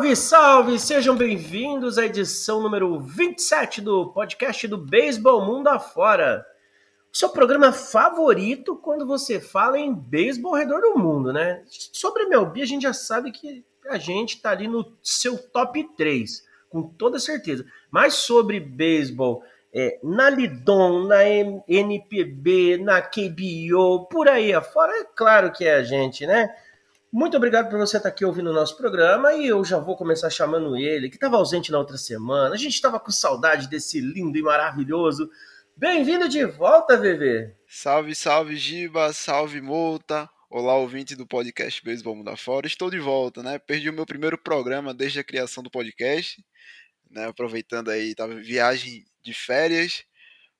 Salve, salve! Sejam bem-vindos à edição número 27 do podcast do Beisebol Mundo Afora. Seu programa favorito quando você fala em beisebol ao redor do mundo, né? Sobre MLB, a gente já sabe que a gente tá ali no seu top 3, com toda certeza. Mas sobre beisebol, é, na Lidon, na NPB, na KBO, por aí afora, é claro que é a gente, né? Muito obrigado por você estar aqui ouvindo o nosso programa e eu já vou começar chamando ele, que estava ausente na outra semana. A gente estava com saudade desse lindo e maravilhoso. Bem-vindo de volta, VV. Salve, salve, Giba, salve, Multa. Olá, ouvinte do podcast Beisebol Mundo Fora. Estou de volta, né? Perdi o meu primeiro programa desde a criação do podcast, né? Aproveitando aí, tava viagem de férias,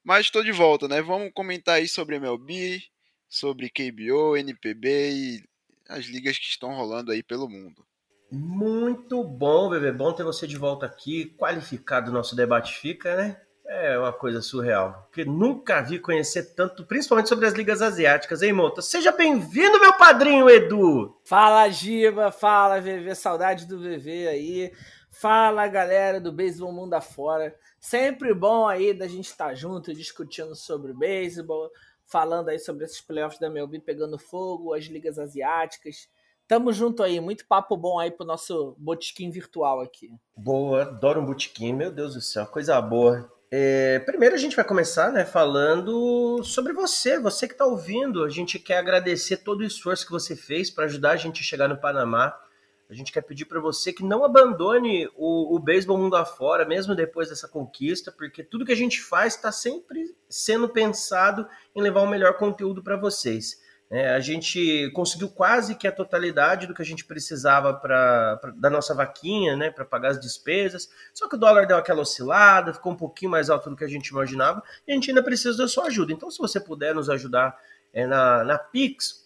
mas estou de volta, né? Vamos comentar aí sobre MLB, sobre KBO, NPB e as ligas que estão rolando aí pelo mundo. Muito bom, bebê. Bom ter você de volta aqui. Qualificado o nosso debate fica, né? É uma coisa surreal. Porque nunca vi conhecer tanto, principalmente sobre as ligas asiáticas, hein, Mota? Seja bem-vindo, meu padrinho, Edu! Fala, Giba! Fala, VV. Saudade do VV aí. Fala, galera do Beisebol Mundo Afora. Sempre bom aí da gente estar junto, discutindo sobre o beisebol, falando aí sobre esses playoffs da MLB pegando fogo, as ligas asiáticas. Tamo junto aí, muito papo bom aí pro nosso botequim virtual aqui. Boa, adoro um botequim, meu Deus do céu, coisa boa. É, primeiro a gente vai começar, né, falando sobre você, você que está ouvindo. A gente quer agradecer todo o esforço que você fez para ajudar a gente a chegar no Panamá. A gente quer pedir para você que não abandone o, o beisebol mundo afora, mesmo depois dessa conquista, porque tudo que a gente faz está sempre sendo pensado em levar o melhor conteúdo para vocês. É, a gente conseguiu quase que a totalidade do que a gente precisava pra, pra da nossa vaquinha, né, para pagar as despesas. Só que o dólar deu aquela oscilada, ficou um pouquinho mais alto do que a gente imaginava, e a gente ainda precisa da sua ajuda. Então, se você puder nos ajudar é, na, na Pix,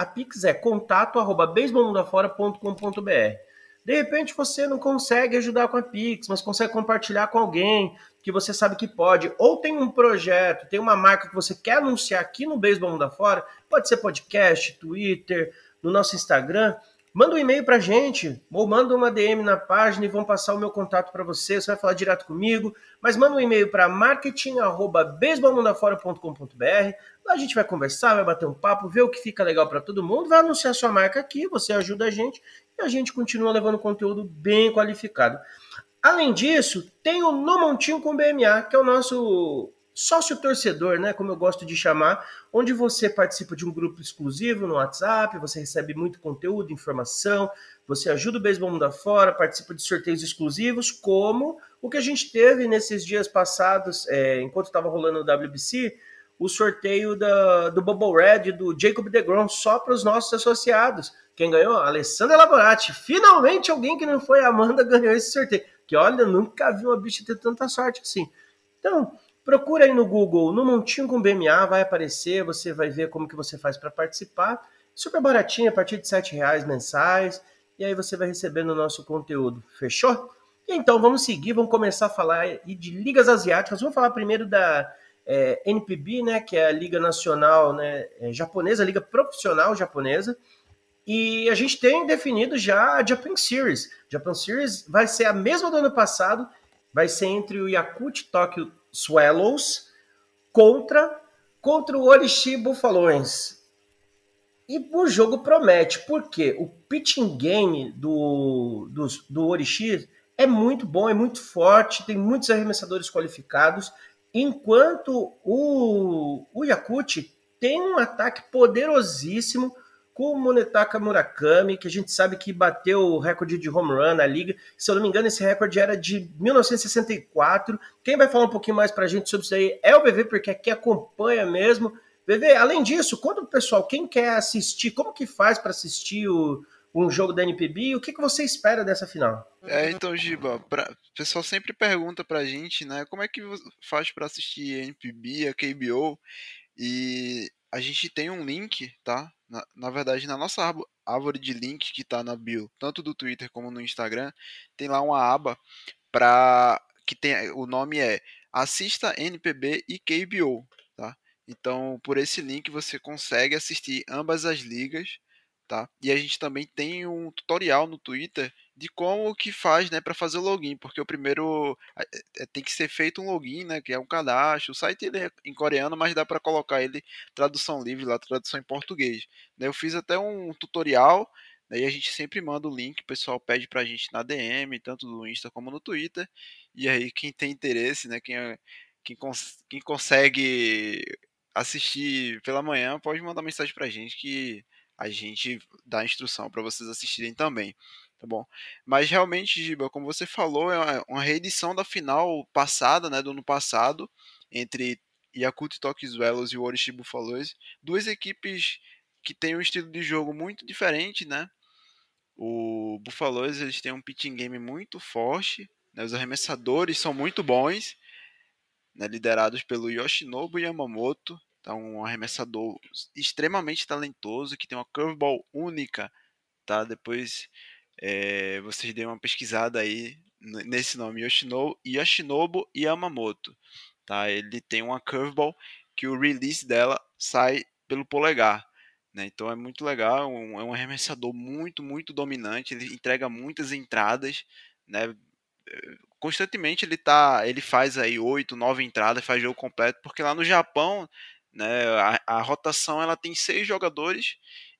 a Pix é contato@beisbolmundafora.com.br. De repente você não consegue ajudar com a Pix, mas consegue compartilhar com alguém que você sabe que pode, ou tem um projeto, tem uma marca que você quer anunciar aqui no Beisebol Mundo Afora, pode ser podcast, Twitter, no nosso Instagram, manda um e-mail para gente, ou manda uma DM na página e vão passar o meu contato para você, você vai falar direto comigo, mas manda um e-mail para marketing@beisbolmundafora.com.br. A gente vai conversar, vai bater um papo, ver o que fica legal para todo mundo, vai anunciar sua marca aqui, você ajuda a gente e a gente continua levando conteúdo bem qualificado. Além disso, tem o No Montinho com BMA, que é o nosso sócio torcedor, né, como eu gosto de chamar, onde você participa de um grupo exclusivo no WhatsApp, você recebe muito conteúdo, informação, você ajuda o Beisebol Mundo Afora, participa de sorteios exclusivos, como o que a gente teve nesses dias passados, é, enquanto estava rolando o WBC, o sorteio da, do Bubble Red do Jacob DeGrom só para os nossos associados. Quem ganhou? Alessandra Laborati. Finalmente alguém que não foi a Amanda ganhou esse sorteio. Que olha, nunca vi uma bicha ter tanta sorte assim. Então, procura aí no Google, no Montinho com BMA, vai aparecer, você vai ver como que você faz para participar. Super baratinho, a partir de R$ reais mensais. E aí você vai recebendo o nosso conteúdo. Fechou? Então, vamos seguir, vamos começar a falar de ligas asiáticas. Vamos falar primeiro da é, NPB, né, que é a liga nacional né, é, japonesa, a liga profissional japonesa. E a gente tem definido já a Japan Series. Japan Series vai ser a mesma do ano passado, vai ser entre o Yakut Tokyo Swallows contra contra o Orishi Buffalões. E o jogo promete, porque o pitching game do, do, do Orishi é muito bom, é muito forte, tem muitos arremessadores qualificados Enquanto o, o Yakut tem um ataque poderosíssimo com o Monetaka Murakami, que a gente sabe que bateu o recorde de home run na liga. Se eu não me engano, esse recorde era de 1964. Quem vai falar um pouquinho mais para a gente sobre isso aí é o VV, porque aqui acompanha mesmo. VV, além disso, conta pro pessoal, quem quer assistir, como que faz para assistir o, um jogo da NPB. O que, que você espera dessa final? É, então, Giba, pra... o pessoal sempre pergunta pra gente, né, como é que faz para assistir a NPB, a KBO, e a gente tem um link, tá? Na, na verdade, na nossa árvore de link que tá na bio, tanto do Twitter como no Instagram, tem lá uma aba para que tem o nome é Assista NPB e KBO, tá? Então, por esse link você consegue assistir ambas as ligas tá? E a gente também tem um tutorial no Twitter de como que faz, né, para fazer o login, porque o primeiro é, tem que ser feito um login, né, que é um cadastro. O site ele é em coreano, mas dá para colocar ele tradução livre lá, tradução em português. Né, eu fiz até um tutorial, daí a gente sempre manda o link, o pessoal pede pra gente na DM, tanto no Insta como no Twitter. E aí quem tem interesse, né, quem é, quem, cons quem consegue assistir pela manhã, pode mandar mensagem pra gente que a gente dá a instrução para vocês assistirem também, tá bom? Mas realmente, Giba, como você falou, é uma reedição da final passada, né, do ano passado, entre Yakut Tokyo Velos e o Orishi Buffaloes, duas equipes que têm um estilo de jogo muito diferente, né? O Buffaloes eles têm um pitching game muito forte, né? os arremessadores são muito bons, né? liderados pelo Yoshinobu Yamamoto, então, um arremessador extremamente talentoso, que tem uma curveball única, tá? Depois é, vocês deem uma pesquisada aí nesse nome, Yoshinobu, Yoshinobu Yamamoto, tá? Ele tem uma curveball que o release dela sai pelo polegar, né? Então é muito legal, um, é um arremessador muito, muito dominante, ele entrega muitas entradas, né? Constantemente ele tá, ele faz aí oito, nove entradas, faz jogo completo, porque lá no Japão né? A, a, rotação ela tem seis jogadores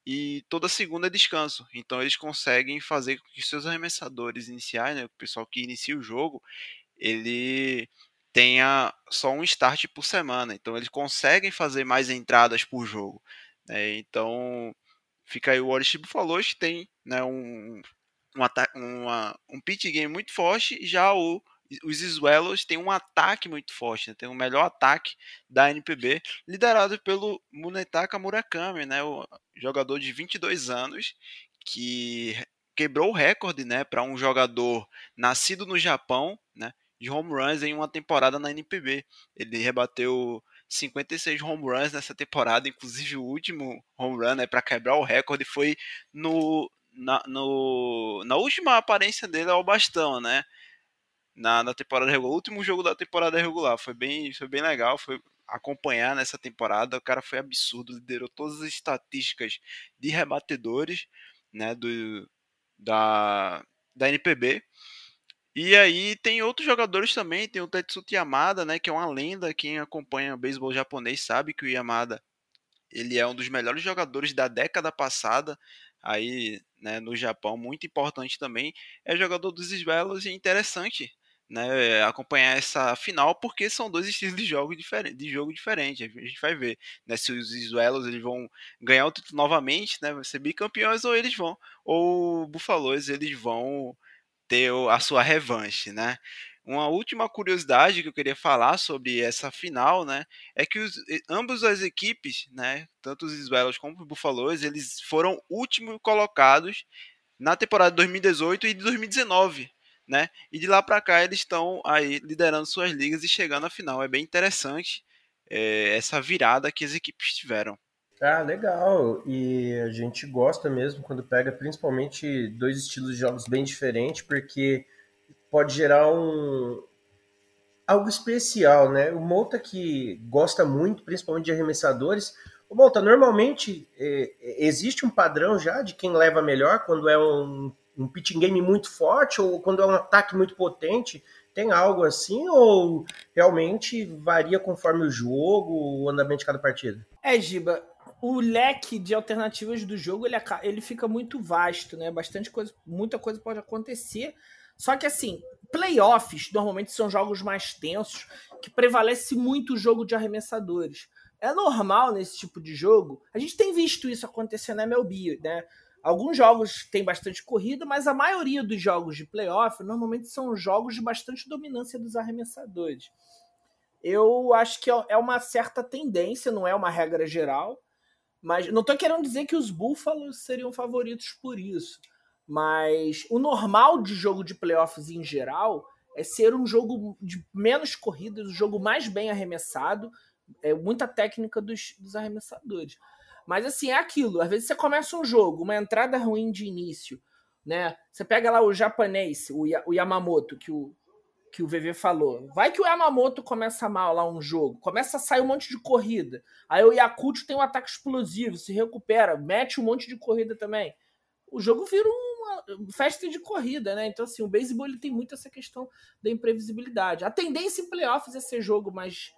e toda segunda é descanso. Então eles conseguem fazer com que seus arremessadores iniciais, né, o pessoal que inicia o jogo, ele tenha só um start por semana. Então eles conseguem fazer mais entradas por jogo. Né? Então fica aí o Orish falou que tem né, um, um, uma, um pitch game muito forte, já o os Swallows têm um ataque muito forte, né? tem o melhor ataque da NPB, liderado pelo Munetaka Murakami, né? o jogador de 22 anos que quebrou o recorde né? para um jogador nascido no Japão né? de home runs em uma temporada na NPB. Ele rebateu 56 home runs nessa temporada, inclusive o último home run né? para quebrar o recorde foi no, na, no, na última aparência dele ao bastão, né? Na, na temporada regular. O último jogo da temporada regular foi bem, foi bem legal, foi acompanhar nessa temporada. O cara foi absurdo, liderou todas as estatísticas de rebatedores, né, do da da NPB. E aí tem outros jogadores também, tem o Tetsuto Yamada, né, que é uma lenda, quem acompanha o beisebol japonês sabe que o Yamada ele é um dos melhores jogadores da década passada, aí né, no Japão, muito importante também, é jogador dos Svelos e interessante né, acompanhar essa final, porque são dois estilos de jogo diferente, de jogo diferente. A gente vai ver né, se os Isuelos eles vão ganhar o título novamente, né, vai ser bicampeões, ou eles vão, ou Buffaloes eles vão ter a sua revanche, né? Uma última curiosidade que eu queria falar sobre essa final, né, é que os, ambas as equipes, né, tanto os Isuelos como os Buffaloes, eles foram últimos colocados na temporada de 2018 e de 2019 né? E de lá para cá eles estão aí liderando suas ligas e chegando à final. É bem interessante é, essa virada que as equipes tiveram. Ah, legal. E a gente gosta mesmo quando pega principalmente dois estilos de jogos bem diferentes, porque pode gerar um algo especial, né? O Mouta que gosta muito, principalmente de arremessadores. O Mouta, normalmente é, existe um padrão já de quem leva melhor quando é um um pitching game muito forte ou quando é um ataque muito potente? Tem algo assim ou realmente varia conforme o jogo, o andamento de cada partida? É, Giba, o leque de alternativas do jogo ele, ele fica muito vasto, né? Bastante coisa, muita coisa pode acontecer. Só que assim, playoffs normalmente são jogos mais tensos, que prevalece muito o jogo de arremessadores. É normal nesse tipo de jogo. A gente tem visto isso acontecer na MLB, né? Alguns jogos têm bastante corrida, mas a maioria dos jogos de playoff normalmente são jogos de bastante dominância dos arremessadores. Eu acho que é, é uma certa tendência, não é uma regra geral, mas não estou querendo dizer que os Búfalos seriam favoritos por isso. Mas o normal de jogo de playoffs em geral é ser um jogo de menos corridas, um jogo mais bem arremessado, é muita técnica dos, dos arremessadores. Mas assim, é aquilo. Às vezes você começa um jogo, uma entrada ruim de início, né? Você pega lá o japonês, o, o Yamamoto, que o, que o VV falou. Vai que o Yamamoto começa mal lá um jogo, começa a sair um monte de corrida. Aí o Yakult tem um ataque explosivo, se recupera, mete um monte de corrida também. O jogo vira um uma festa de corrida, né? Então, assim, o beisebol ele tem muito essa questão da imprevisibilidade. A tendência em playoffs é ser jogo mais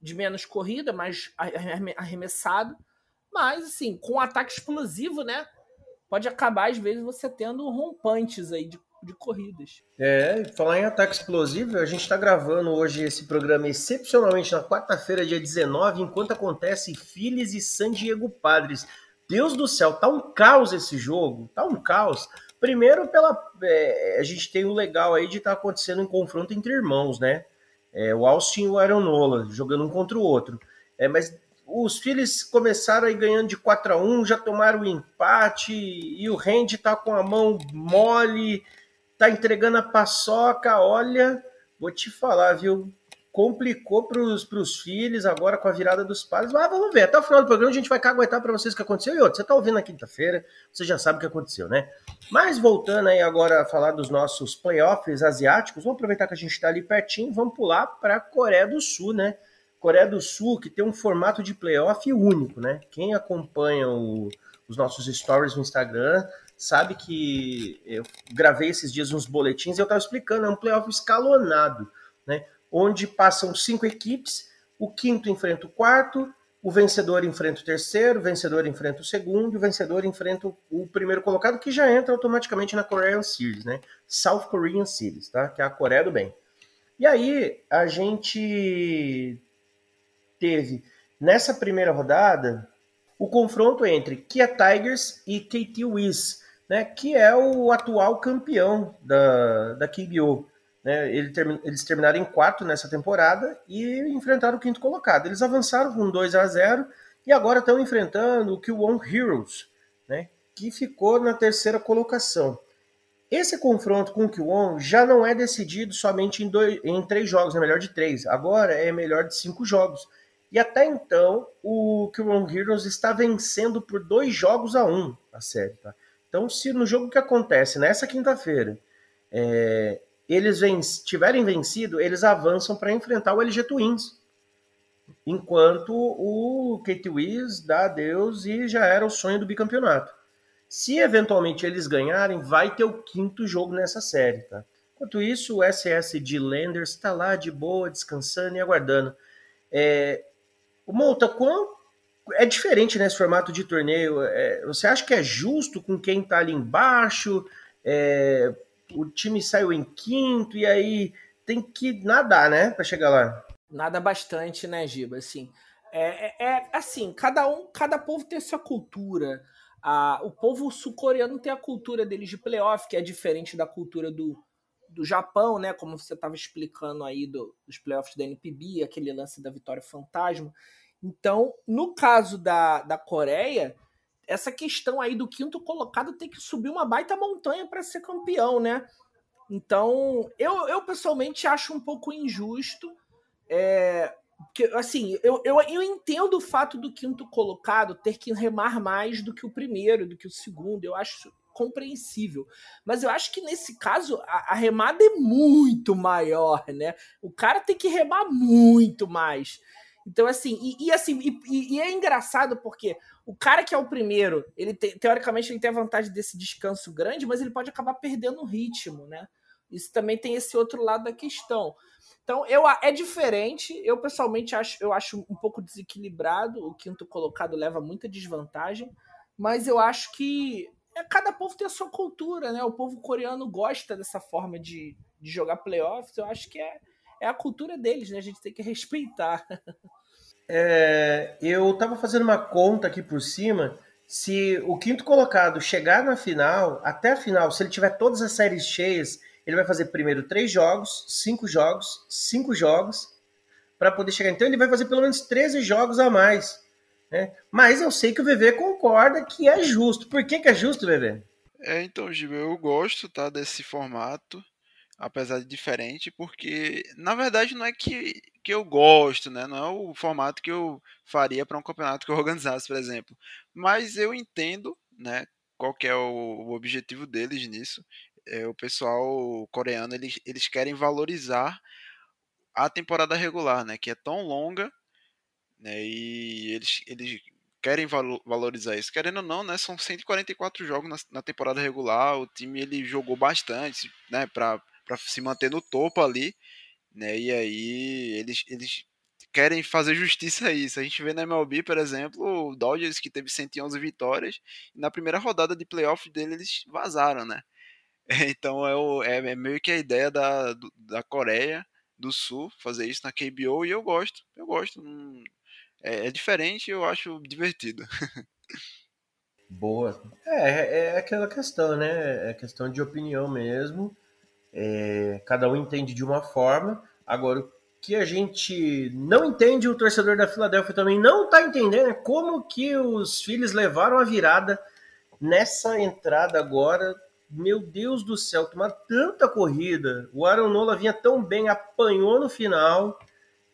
de menos corrida, mais arremessado, mas, assim, com um ataque explosivo, né? Pode acabar, às vezes, você tendo rompantes aí de de corridas. É, falar em ataque explosivo, a gente está gravando hoje esse programa excepcionalmente na quarta-feira, dia 19, enquanto acontece Phillies e San Diego Padres. Deus do céu, tá um caos esse jogo, tá um caos. Primeiro, pela é, a gente tem o legal aí de estar tá acontecendo um confronto entre irmãos, né? É, o Austin e o Aaron Nola jogando um contra o outro. É, mas os Phillies começaram aí ganhando de 4 a 1 já tomaram o empate e o Randy tá com a mão mole tá entregando a paçoca, olha, vou te falar, viu? Complicou pros, pros filhos agora com a virada dos pais. Mas vamos ver, até o final do programa a gente vai caguetar para vocês o que aconteceu. E outro, você tá ouvindo na quinta-feira, você já sabe o que aconteceu, né? Mas voltando aí agora a falar dos nossos playoffs asiáticos, vamos aproveitar que a gente está ali pertinho, vamos pular para a Coreia do Sul, né? Coreia do Sul que tem um formato de playoff único, né? Quem acompanha o, os nossos stories no Instagram sabe que eu gravei esses dias uns boletins e eu estava explicando, é um playoff escalonado, né? Onde passam cinco equipes, o quinto enfrenta o quarto, o vencedor enfrenta o terceiro, o vencedor enfrenta o segundo, o vencedor enfrenta o primeiro colocado, que já entra automaticamente na Korean Series, né? South Korean Series, tá? Que é a Coreia do Bem. E aí a gente teve nessa primeira rodada o confronto entre Kia Tigers e KT Wiz, né, que é o atual campeão da, da KBO. Né? Ele termi eles terminaram em quarto nessa temporada e enfrentaram o quinto colocado. Eles avançaram com 2 a 0 e agora estão enfrentando o Kiwon Heroes, né, que ficou na terceira colocação. Esse confronto com o Kiwon já não é decidido somente em, dois, em três jogos, é melhor de três. Agora é melhor de cinco jogos. E até então, o Kiwon Heroes está vencendo por dois jogos a um a série. Tá? Então, se no jogo que acontece nessa quinta-feira é, eles venc tiverem vencido, eles avançam para enfrentar o LG Twins. Enquanto o Kate Wiz dá adeus e já era o sonho do bicampeonato. Se eventualmente eles ganharem, vai ter o quinto jogo nessa série. Tá? Enquanto isso, o SS de Landers está lá de boa, descansando e aguardando. É, o Monta, quanto é diferente nesse formato de torneio. É, você acha que é justo com quem está ali embaixo? É, o time saiu em quinto e aí tem que nadar, né, para chegar lá. Nada bastante, né, Giba? Assim, é, é, é, assim, cada um, cada povo tem a sua cultura. Ah, o povo sul-coreano tem a cultura deles de playoff, que é diferente da cultura do, do Japão, né? Como você estava explicando aí do, dos playoffs da NPB, aquele lance da vitória fantasma. Então, no caso da, da Coreia, essa questão aí do quinto colocado tem que subir uma baita montanha para ser campeão, né? Então, eu, eu pessoalmente acho um pouco injusto. É, que, assim, eu, eu, eu entendo o fato do quinto colocado ter que remar mais do que o primeiro, do que o segundo. Eu acho compreensível. Mas eu acho que nesse caso a, a remada é muito maior, né? O cara tem que remar muito mais. Então, assim, e, e assim, e, e, é engraçado porque o cara que é o primeiro, ele teoricamente ele tem a vantagem desse descanso grande, mas ele pode acabar perdendo o ritmo, né? Isso também tem esse outro lado da questão. Então, eu, é diferente. Eu, pessoalmente, acho, eu acho um pouco desequilibrado. O quinto colocado leva muita desvantagem. Mas eu acho que é, cada povo tem a sua cultura, né? O povo coreano gosta dessa forma de, de jogar playoffs. Eu acho que é, é a cultura deles, né? A gente tem que respeitar. É, eu estava fazendo uma conta aqui por cima. Se o quinto colocado chegar na final, até a final, se ele tiver todas as séries cheias, ele vai fazer primeiro três jogos, cinco jogos, cinco jogos, para poder chegar. Então ele vai fazer pelo menos 13 jogos a mais. Né? Mas eu sei que o VV concorda que é justo. Por que, que é justo, VV? É, então, Gil, eu gosto tá, desse formato apesar de diferente, porque na verdade não é que, que eu gosto, né? Não é o formato que eu faria para um campeonato que eu organizasse, por exemplo. Mas eu entendo, né? Qual que é o, o objetivo deles nisso? É, o pessoal coreano eles, eles querem valorizar a temporada regular, né? Que é tão longa, né? E eles, eles querem valorizar isso. Querendo ou não, né, são 144 jogos na, na temporada regular, o time ele jogou bastante, né, para se manter no topo ali, né, e aí eles, eles querem fazer justiça a isso. A gente vê na MLB, por exemplo, o Dodgers que teve 111 vitórias, e na primeira rodada de playoff dele eles vazaram, né. Então é, o, é, é meio que a ideia da, da Coreia do Sul fazer isso na KBO e eu gosto, eu gosto. É, é diferente eu acho divertido. Boa. É, é aquela questão, né? É questão de opinião mesmo. É, cada um entende de uma forma. Agora, o que a gente não entende, o torcedor da Filadélfia também não está entendendo, é como que os filhos levaram a virada nessa entrada agora. Meu Deus do céu, tomar tanta corrida. O Aaron Nola vinha tão bem, apanhou no final.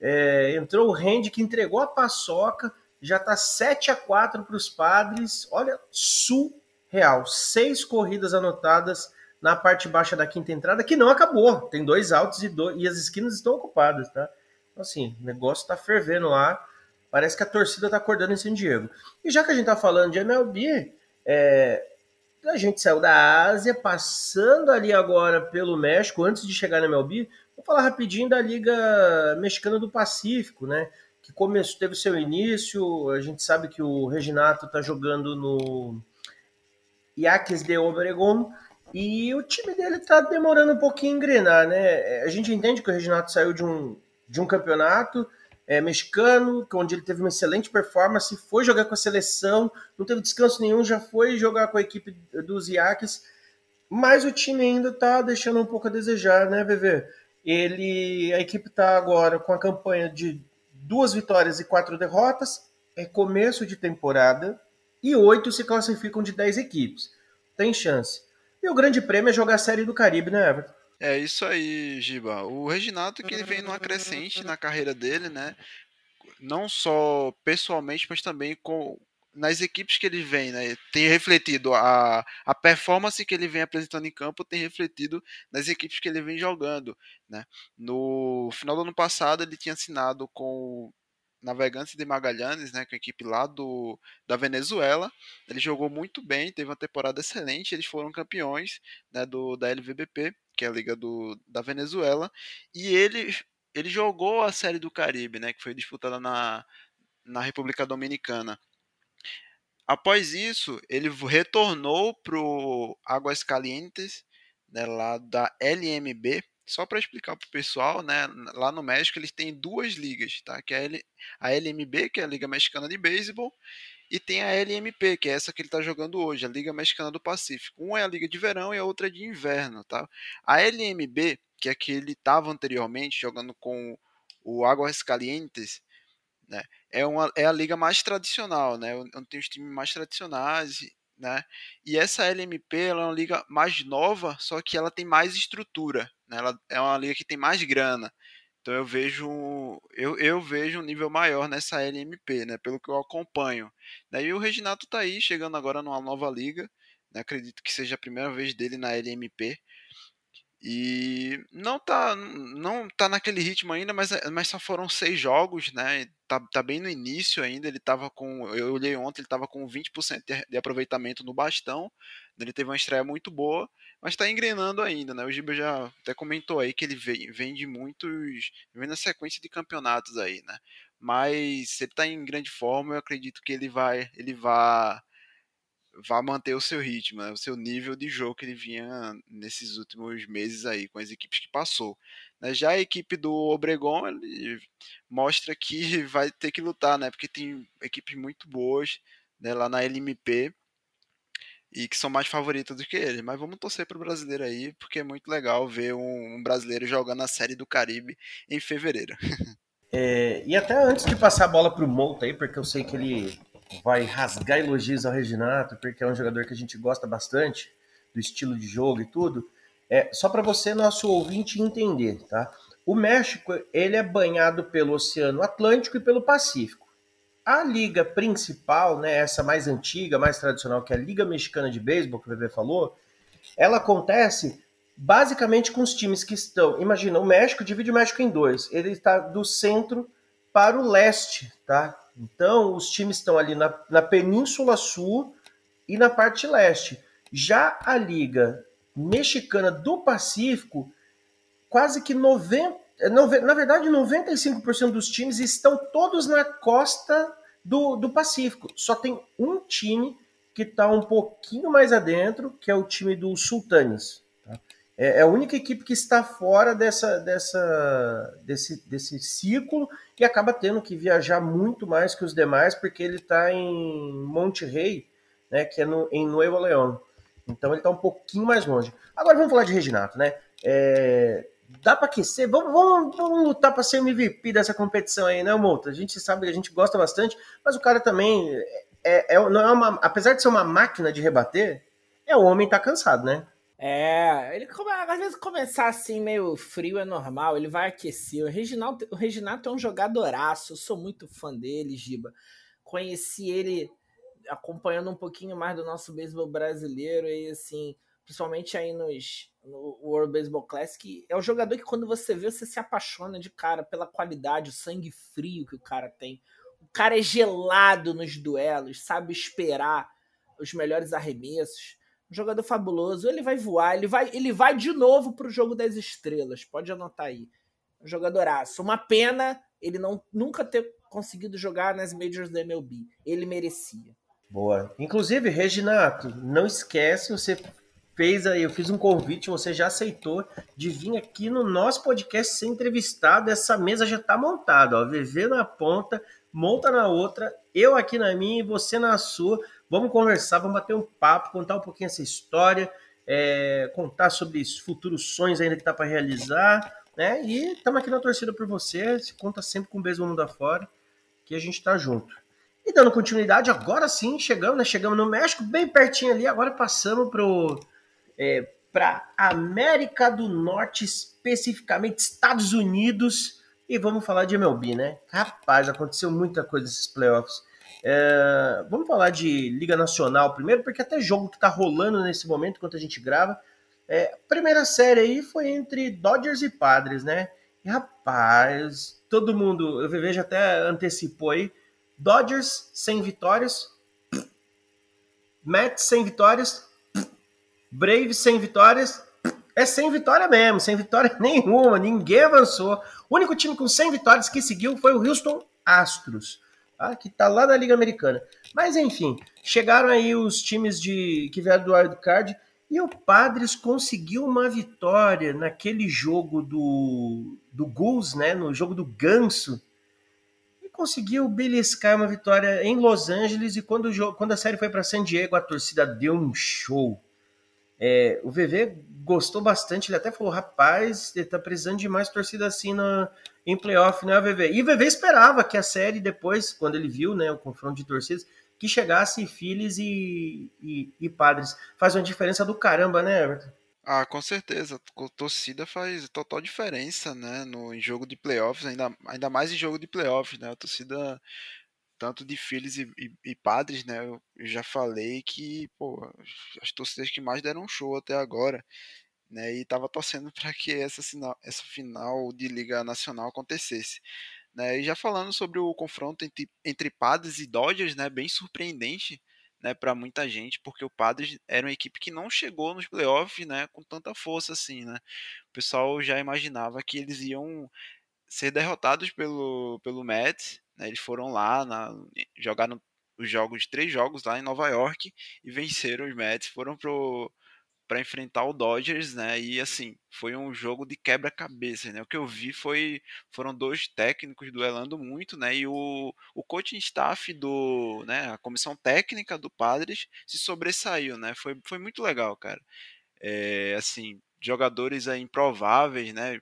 É, entrou o Rende que entregou a paçoca, já está 7 a 4 para os padres. Olha, surreal. Seis corridas anotadas na parte baixa da quinta entrada, que não acabou. Tem dois altos e, dois, e as esquinas estão ocupadas, tá? Então, assim, o negócio está fervendo lá. Parece que a torcida está acordando em San Diego. E já que a gente está falando de MLB, é, a gente saiu da Ásia, passando ali agora pelo México, antes de chegar na MLB, Vou falar rapidinho da Liga Mexicana do Pacífico, né? Que começou, teve seu início. A gente sabe que o Reginato está jogando no Yaquis de Obregón e o time dele está demorando um pouquinho a engrenar, né? A gente entende que o Reginato saiu de um, de um campeonato é, mexicano, onde ele teve uma excelente performance, foi jogar com a seleção, não teve descanso nenhum, já foi jogar com a equipe dos Yaquis, mas o time ainda está deixando um pouco a desejar, né, VV? Ele, a equipe está agora com a campanha de duas vitórias e quatro derrotas. É começo de temporada e oito se classificam de dez equipes. Tem chance. E o grande prêmio é jogar a Série do Caribe, né, Everton? É isso aí, Giba. O Reginato que ele vem numa crescente na carreira dele, né? Não só pessoalmente, mas também com, nas equipes que ele vem, né, tem refletido a, a performance que ele vem apresentando em campo, tem refletido nas equipes que ele vem jogando. Né. No final do ano passado, ele tinha assinado com Navegantes de Magalhães, né, com a equipe lá do, da Venezuela. Ele jogou muito bem, teve uma temporada excelente, eles foram campeões né, do, da LVBP, que é a liga do, da Venezuela, e ele, ele jogou a Série do Caribe, né, que foi disputada na, na República Dominicana. Após isso, ele retornou para o Águas Calientes, né, lá da LMB. Só para explicar para o pessoal, né, lá no México eles têm duas ligas, tá? Que é a LMB, que é a Liga Mexicana de Beisebol, e tem a LMP, que é essa que ele está jogando hoje, a Liga Mexicana do Pacífico. Uma é a Liga de Verão e a outra é de Inverno, tá? A LMB, que é que ele estava anteriormente jogando com o Águas Calientes, né? É, uma, é a liga mais tradicional, né? Onde tem os times mais tradicionais, né? E essa LMP ela é uma liga mais nova, só que ela tem mais estrutura, né? Ela é uma liga que tem mais grana. Então eu vejo eu, eu vejo um nível maior nessa LMP, né? Pelo que eu acompanho. Daí o Reginato tá aí chegando agora numa nova liga, né? Acredito que seja a primeira vez dele na LMP. E não tá, não tá naquele ritmo ainda, mas, mas só foram seis jogos, né? Tá, tá bem no início ainda. Ele tava com. Eu olhei ontem, ele tava com 20% de aproveitamento no bastão. Ele teve uma estreia muito boa, mas tá engrenando ainda, né? O Giba já até comentou aí que ele vem, vem de muitos. vem na sequência de campeonatos aí, né? Mas ele tá em grande forma, eu acredito que ele vai. Ele vai vá manter o seu ritmo, né, o seu nível de jogo que ele vinha nesses últimos meses aí com as equipes que passou. Né. Já a equipe do Obregon ele mostra que vai ter que lutar, né? Porque tem equipes muito boas né, lá na LMP e que são mais favoritas do que ele. Mas vamos torcer para o brasileiro aí, porque é muito legal ver um, um brasileiro jogando a Série do Caribe em fevereiro. É, e até antes de passar a bola para o Monta aí, porque eu sei que ele vai rasgar elogios ao Reginato, porque é um jogador que a gente gosta bastante do estilo de jogo e tudo. É só para você, nosso ouvinte, entender, tá? O México ele é banhado pelo Oceano Atlântico e pelo Pacífico. A liga principal, né, essa mais antiga, mais tradicional, que é a Liga Mexicana de Beisebol, que o Bebê falou, ela acontece basicamente com os times que estão. Imagina, o México divide o México em dois. Ele está do centro para o leste, tá? Então, os times estão ali na, na Península Sul e na parte leste. Já a Liga Mexicana do Pacífico, quase que 90, na verdade, 95% dos times estão todos na costa do, do Pacífico. Só tem um time que está um pouquinho mais adentro, que é o time do Sultanes. É, é, a única equipe que está fora dessa, dessa, desse, desse círculo e acaba tendo que viajar muito mais que os demais, porque ele está em Monte né, que é no, em Nuevo León. Então ele está um pouquinho mais longe. Agora vamos falar de Reginato, né? É, dá para aquecer? Vamos, vamos, vamos lutar para ser MVP dessa competição aí, né, Mouta? A gente sabe que a gente gosta bastante, mas o cara também é, é, não é uma, apesar de ser uma máquina de rebater, é o homem tá cansado, né? É, ele às vezes começar assim meio frio é normal, ele vai aquecer. O Reginaldo, o Reginaldo é um jogadoraço, eu sou muito fã dele, Giba. Conheci ele acompanhando um pouquinho mais do nosso beisebol brasileiro e assim, principalmente aí nos no World Baseball Classic, é o jogador que quando você vê você se apaixona de cara pela qualidade, o sangue frio que o cara tem cara é gelado nos duelos, sabe esperar os melhores arremessos. Um jogador fabuloso. Ele vai voar, ele vai, ele vai de novo pro jogo das estrelas. Pode anotar aí. Um jogadoraço. Uma pena ele não nunca ter conseguido jogar nas majors da MLB. Ele merecia. Boa. Inclusive, Reginato, não esquece, você fez aí, eu fiz um convite, você já aceitou de vir aqui no nosso podcast ser entrevistado. Essa mesa já está montada, ó. VV na ponta, monta na outra, eu aqui na minha e você na sua. Vamos conversar, vamos bater um papo, contar um pouquinho essa história, é, contar sobre os futuros sonhos ainda que tá para realizar, né? E estamos aqui na torcida por você, se conta sempre com o mesmo mundo afora, que a gente tá junto. E dando continuidade, agora sim, chegamos, né? Chegamos no México, bem pertinho ali, agora passamos pro é, para América do Norte, especificamente Estados Unidos, e vamos falar de MLB, né? Rapaz, aconteceu muita coisa nesses playoffs. É, vamos falar de Liga Nacional primeiro, porque até jogo que tá rolando nesse momento, enquanto a gente grava. É, primeira série aí foi entre Dodgers e Padres, né? E rapaz, todo mundo, eu vejo até antecipou aí. Dodgers sem vitórias, Mets sem vitórias, Braves sem vitórias, é sem vitória mesmo, sem vitória nenhuma, ninguém avançou. O único time com 100 vitórias que seguiu foi o Houston Astros, tá? que está lá na Liga Americana. Mas enfim, chegaram aí os times de que vieram do Wild Card e o Padres conseguiu uma vitória naquele jogo do, do Goose, né? no jogo do Ganso. E conseguiu beliscar uma vitória em Los Angeles. E quando, o quando a série foi para San Diego, a torcida deu um show. É, o VV gostou bastante, ele até falou, rapaz, ele tá precisando de mais torcida assim na, em playoff, né, VV? E o VV esperava que a série depois, quando ele viu né, o confronto de torcidas, que chegasse Phillies e, e, e Padres. Faz uma diferença do caramba, né, Everton? Ah, com certeza. A torcida faz total diferença, né? No em jogo de playoffs, ainda, ainda mais em jogo de playoffs, né? A torcida tanto de filhos e, e, e, padres, né? Eu já falei que, pô, as torcidas que mais deram show até agora, né? E tava torcendo para que essa, final, essa final de Liga Nacional acontecesse. Né? E já falando sobre o confronto entre, entre Padres e Dodgers, né? Bem surpreendente, né? Para muita gente, porque o Padres era uma equipe que não chegou nos playoffs, né? Com tanta força assim, né? O pessoal já imaginava que eles iam ser derrotados pelo, pelo Mets, né? Eles foram lá, na, jogaram os jogos, três jogos lá em Nova York e venceram os Mets, foram pro para enfrentar o Dodgers, né? E assim, foi um jogo de quebra-cabeça, né? O que eu vi foi foram dois técnicos duelando muito, né? E o, o coaching staff do, né, a comissão técnica do Padres se sobressaiu, né? Foi, foi muito legal, cara. É, assim, jogadores aí improváveis, né?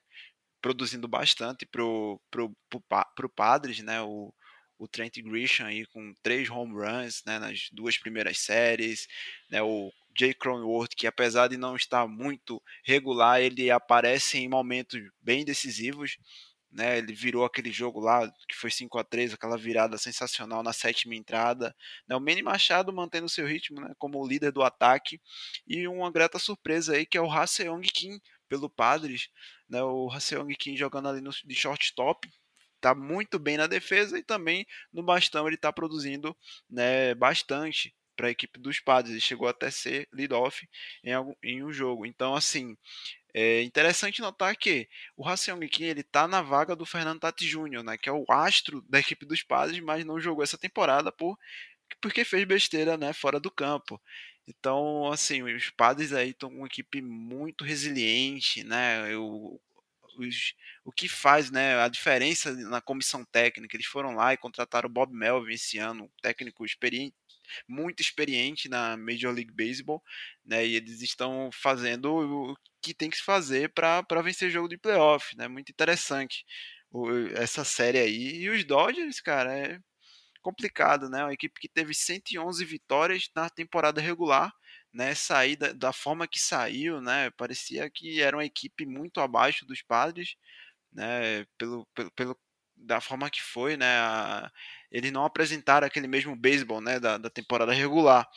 Produzindo bastante pro, pro, pro, pro Padres, né? O, o Trent Grisham aí com três home runs né, nas duas primeiras séries, né, o Jay Cronenworth, que apesar de não estar muito regular, ele aparece em momentos bem decisivos, né, ele virou aquele jogo lá que foi 5 a 3 aquela virada sensacional na sétima entrada, né, o Manny Machado mantendo seu ritmo né, como líder do ataque, e uma grata surpresa aí que é o Ha-Seong Kim pelo Padres, né, o Ha-Seong Kim jogando ali no, de shortstop, está muito bem na defesa e também no bastão ele está produzindo né, bastante para a equipe dos Padres. Ele chegou até ser lead-off em, em um jogo. Então, assim, é interessante notar que o Haseong Kim ele tá na vaga do Fernando Tati Júnior, né, que é o astro da equipe dos Padres, mas não jogou essa temporada por porque fez besteira, né, fora do campo. Então, assim, os Padres aí estão com uma equipe muito resiliente, né? O, os, o que faz né, a diferença na comissão técnica. Eles foram lá e contrataram o Bob Melvin esse ano, técnico experiente, muito experiente na Major League Baseball, né? E eles estão fazendo o que tem que se fazer para vencer jogo de playoff, né? Muito interessante o, essa série aí. E os Dodgers, cara, é complicado, né? Uma equipe que teve 111 vitórias na temporada regular, né? Sair da, da forma que saiu, né? Parecia que era uma equipe muito abaixo dos Padres, né? Pelo, pelo, pelo da forma que foi, né? A, eles não apresentaram aquele mesmo beisebol, né? Da, da temporada regular,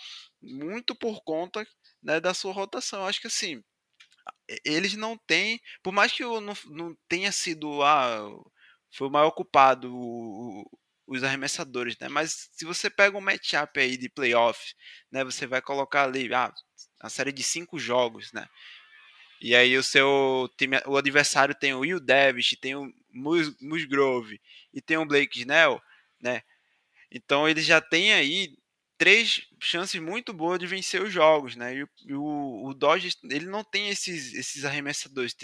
muito por conta né, da sua rotação. Acho que assim, eles não têm, por mais que eu não, não tenha sido ah, foi o maior culpado os arremessadores, né? Mas se você pega um matchup aí de playoff, né? Você vai colocar ali ah, a série de cinco jogos, né? E aí o seu time, o adversário tem o Will Davis, tem o Mus, Musgrove e tem o Blake Snell, né? Então ele já tem aí três chances muito boas de vencer os jogos, né? E, o, o Dodgers ele não tem esses, esses arremessadores,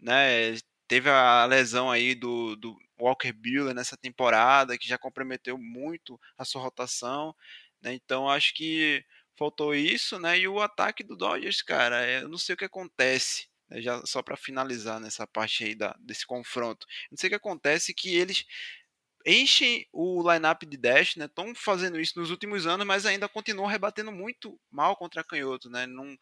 né? Teve a lesão aí do, do Walker Buehler nessa temporada, que já comprometeu muito a sua rotação, né? Então acho que faltou isso, né? E o ataque do Dodgers, cara, eu não sei o que acontece. Né? Já só para finalizar nessa parte aí da, desse confronto, não sei o que acontece que eles enchem o lineup de dash, né? Estão fazendo isso nos últimos anos, mas ainda continuam rebatendo muito mal contra canhoto, né? Não,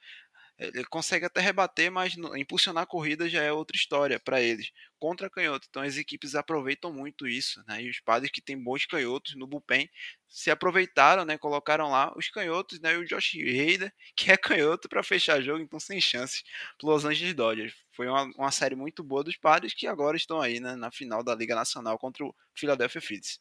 ele consegue até rebater, mas impulsionar a corrida já é outra história para eles. Contra canhoto. Então as equipes aproveitam muito isso. Né? E os padres que têm bons canhotos no bullpen se aproveitaram, né? colocaram lá os canhotos né? e o Josh Hader, que é canhoto, para fechar jogo, então sem chances para Los Angeles Dodgers. Foi uma, uma, série muito boa dos padres que agora estão aí né? na final da Liga Nacional contra o Philadelphia Phillies.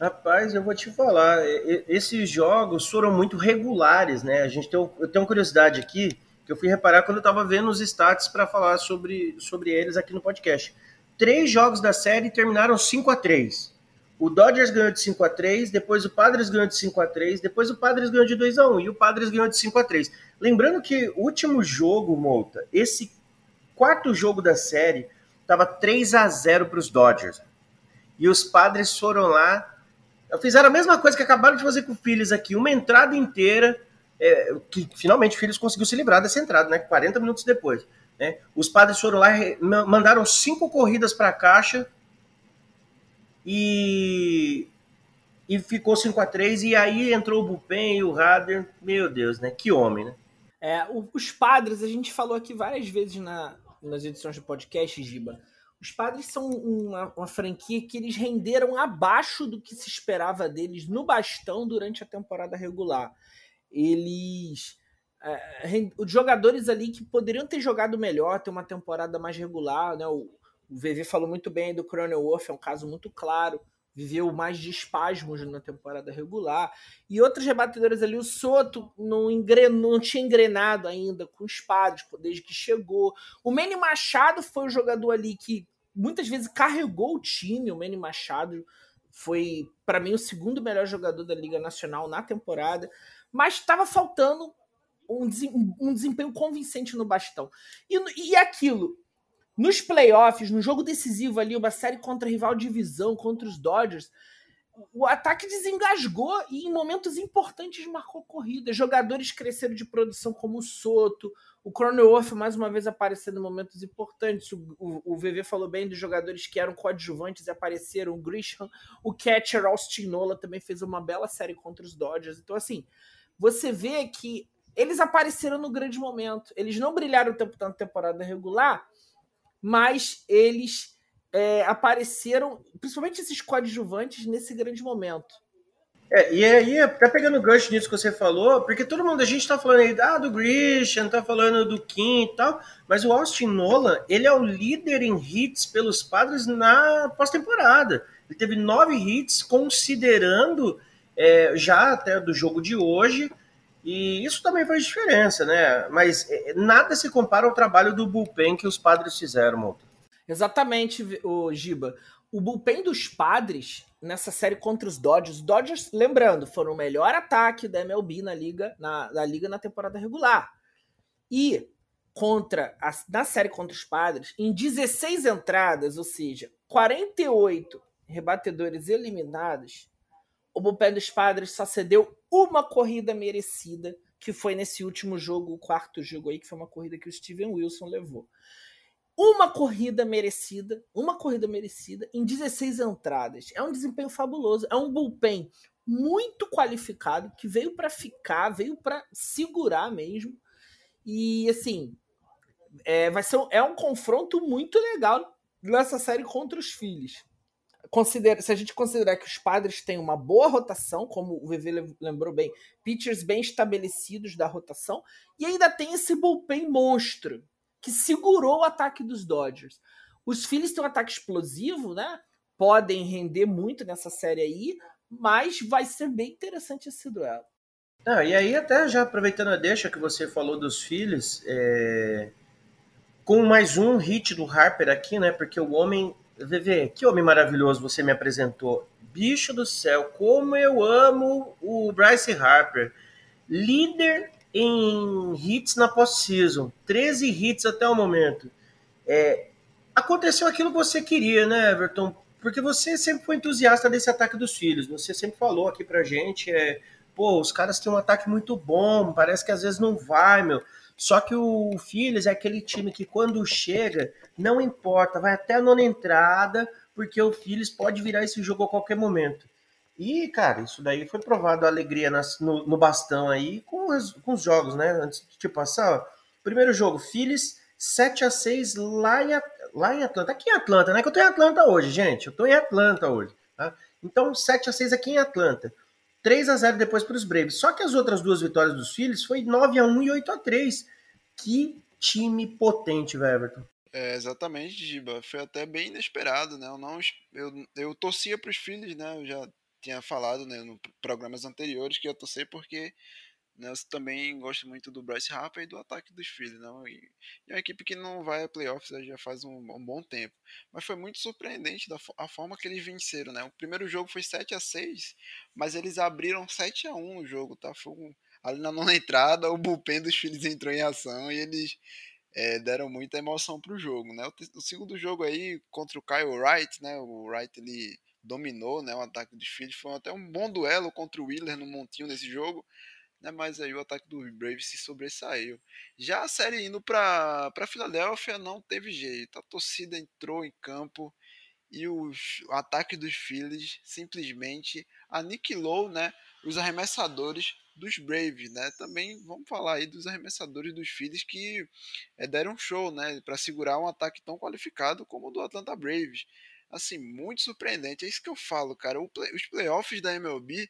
Rapaz, eu vou te falar, esses jogos foram muito regulares, né? A gente tem, eu tenho curiosidade aqui que eu fui reparar quando eu estava vendo os stats para falar sobre, sobre eles aqui no podcast. Três jogos da série terminaram 5 a 3 O Dodgers ganhou de 5 a 3 depois o Padres ganhou de 5 a 3 depois o Padres ganhou de 2 a 1 e o Padres ganhou de 5 a 3 Lembrando que o último jogo, Molta, esse quarto jogo da série, estava 3 a 0 para os Dodgers. E os Padres foram lá, fizeram a mesma coisa que acabaram de fazer com o Phillies aqui, uma entrada inteira é, que finalmente o Phillies conseguiu se livrar dessa entrada, né? 40 minutos depois. Né? Os padres foram lá, mandaram cinco corridas para a caixa e, e ficou 5 a 3 e aí entrou o Bullpen e o Rader. Meu Deus, né? Que homem, né? É, os padres, a gente falou aqui várias vezes na, nas edições do podcast, Giba. Os padres são uma, uma, franquia que eles renderam abaixo do que se esperava deles no bastão durante a temporada regular eles. É, os jogadores ali que poderiam ter jogado melhor, ter uma temporada mais regular, né? O, o VV falou muito bem do Cronenworth, é um caso muito claro. Viveu mais de espasmos na temporada regular. E outros rebatedores ali, o Soto não, engrenou, não tinha engrenado ainda com os padres desde que chegou. O Manny Machado foi o jogador ali que muitas vezes carregou o time. O Manny Machado foi, para mim, o segundo melhor jogador da Liga Nacional na temporada mas estava faltando um, desempenho convincente no bastão. E, e aquilo, nos playoffs, no jogo decisivo ali, uma série contra rival divisão, contra os Dodgers, o ataque desengasgou e em momentos importantes marcou corrida. Jogadores cresceram de produção como o Soto, o Cronenworth mais uma vez aparecendo em momentos importantes. O, o, o, VV falou bem dos jogadores que eram coadjuvantes e apareceram. O Grisham, o catcher Austin Nola também fez uma bela série contra os Dodgers. Então, assim, você vê que eles apareceram no grande momento. Eles não brilharam tanto na temporada regular, mas eles é, apareceram, principalmente esses coadjuvantes, nesse grande momento. É, e aí, até pegando o gancho nisso que você falou, porque todo mundo, a gente tá falando aí ah, do Grisham, tá falando do Kim e tal, mas o Austin Nolan, ele é o líder em hits pelos padres na pós-temporada. Ele teve nove hits, considerando é, já até do jogo de hoje, e isso também faz diferença, né? Mas é, nada se compara ao trabalho do bullpen que os padres fizeram, Monta. Exatamente, o Giba. O bullpen dos padres nessa série contra os Dodgers. Os Dodgers, lembrando, foram o melhor ataque da MLB na liga na, na liga na temporada regular. E contra a, na série contra os Padres, em 16 entradas, ou seja, 48 rebatedores eliminados, o bullpen dos Padres só cedeu uma corrida merecida, que foi nesse último jogo, o quarto jogo aí, que foi uma corrida que o Steven Wilson levou uma corrida merecida, uma corrida merecida em 16 entradas. É um desempenho fabuloso, é um bullpen muito qualificado que veio para ficar, veio para segurar mesmo. E assim, é, vai ser um, é um confronto muito legal nessa série contra os filhos. Considera, se a gente considerar que os padres têm uma boa rotação, como o VV lembrou bem, pitchers bem estabelecidos da rotação, e ainda tem esse bullpen monstro, que segurou o ataque dos Dodgers. Os Phillies têm um ataque explosivo, né? Podem render muito nessa série aí, mas vai ser bem interessante esse duelo. Ah, e aí, até já aproveitando a deixa que você falou dos Phillies, é... com mais um hit do Harper aqui, né? Porque o homem. VV, que homem maravilhoso você me apresentou. Bicho do céu, como eu amo o Bryce Harper. Líder em hits na post-season. 13 hits até o momento. É, aconteceu aquilo que você queria, né, Everton? Porque você sempre foi entusiasta desse ataque dos filhos. Você sempre falou aqui pra gente, é, pô, os caras têm um ataque muito bom, parece que às vezes não vai, meu. Só que o Phillies é aquele time que quando chega, não importa, vai até a nona entrada, porque o Phillies pode virar esse jogo a qualquer momento. E, cara, isso daí foi provado a alegria nas, no, no, bastão aí com os, com os jogos, né? Antes de te passar, ó. primeiro jogo, Phillies 7 a 6 lá em, lá em Atlanta. Aqui em Atlanta, né? Que eu tô em Atlanta hoje, gente. Eu tô em Atlanta hoje. Tá? Então, 7 a 6 aqui em Atlanta. 3 a 0 depois para os Braves. Só que as outras duas vitórias dos Phillies foi 9 a 1 e 8 a 3 Que time potente, velho, Everton. É, exatamente, Giba. Foi até bem inesperado, né? Eu não eu, eu torcia para os Phillies, né? Eu já tinha falado né, no programas anteriores que eu torcer porque né, eu também gosto muito do Bryce Harper e do ataque dos Phillies. Não? E, é uma equipe que não vai a playoffs já faz um, um, bom tempo. Mas foi muito surpreendente da, a forma que eles venceram. Né? O primeiro jogo foi 7 a 6 mas eles abriram 7 a 1 no jogo. Tá? Foi um, ali na nona entrada, o bullpen dos Phillies entrou em ação e eles é, deram muita emoção para o jogo. Né? O, o, segundo jogo aí contra o Kyle Wright, né? o Wright ele dominou né, o ataque dos Phillies. Foi até um bom duelo contra o Wheeler no montinho nesse jogo, né, mas aí o ataque do Braves se sobressaiu. Já a série indo para Filadélfia não teve jeito. A torcida entrou em campo e o, ataque dos Phillies simplesmente aniquilou né, os arremessadores dos Braves, né? Também vamos falar aí dos arremessadores dos Phillies que é, deram show, né, para segurar um ataque tão qualificado como o do Atlanta Braves assim, muito surpreendente. É isso que eu falo, cara. Play, os playoffs da MLB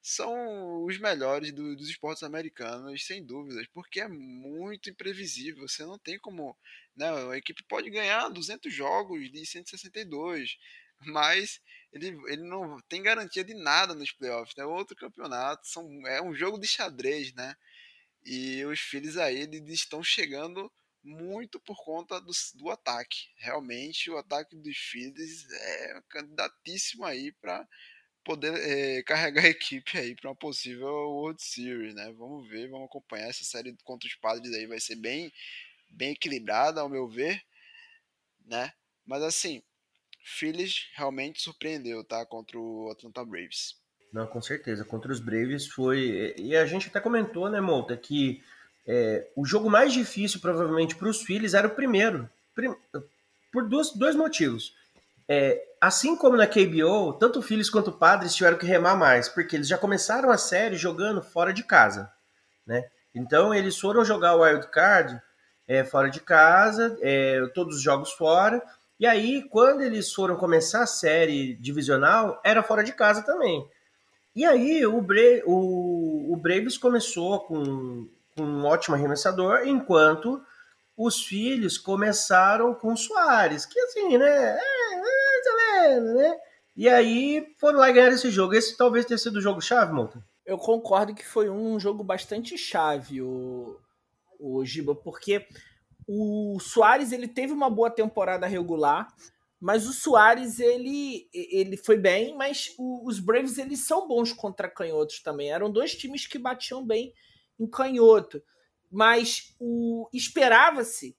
são os melhores do, dos esportes americanos, sem dúvidas, porque é muito imprevisível. Você não tem como. Né, a equipe pode ganhar 200 jogos de 162, mas ele, ele não tem garantia de nada nos playoffs. É né? outro campeonato, são, é um jogo de xadrez, né? E os filhos aí eles estão chegando muito por conta do, do ataque. Realmente, o ataque dos Phillies é candidatíssimo aí para poder é, carregar a equipe aí para uma possível World Series, né? Vamos ver, vamos acompanhar essa série contra os Padres aí, vai ser bem, bem equilibrada, ao meu ver, né? Mas assim, Phillies realmente surpreendeu, tá? Contra o Atlanta Braves. Não, com certeza. Contra os Braves foi. E a gente até comentou, né, Monta, que é, o jogo mais difícil, provavelmente, para os Phillies era o primeiro. Por dois, dois motivos. É, assim como na KBO, tanto o Phillies quanto o Padres tiveram que remar mais, porque eles já começaram a série jogando fora de casa. Né? Então eles foram jogar o Wild Card é, fora de casa, é, todos os jogos fora. E aí, quando eles foram começar a série divisional, era fora de casa também. E aí o, Bra o, o Braves começou com, com um ótimo arremessador, enquanto os filhos começaram com Soares, que assim, né? É, né? E aí foram lá ganhar esse jogo. Esse talvez tenha sido o jogo chave, Monta. Eu concordo que foi um jogo bastante chave, o, o Giba, porque o Soares ele teve uma boa temporada regular, mas o Soares ele, ele foi bem, mas o, os Braves eles são bons contra canhotos também. Eram dois times que batiam bem em canhoto, mas o esperava-se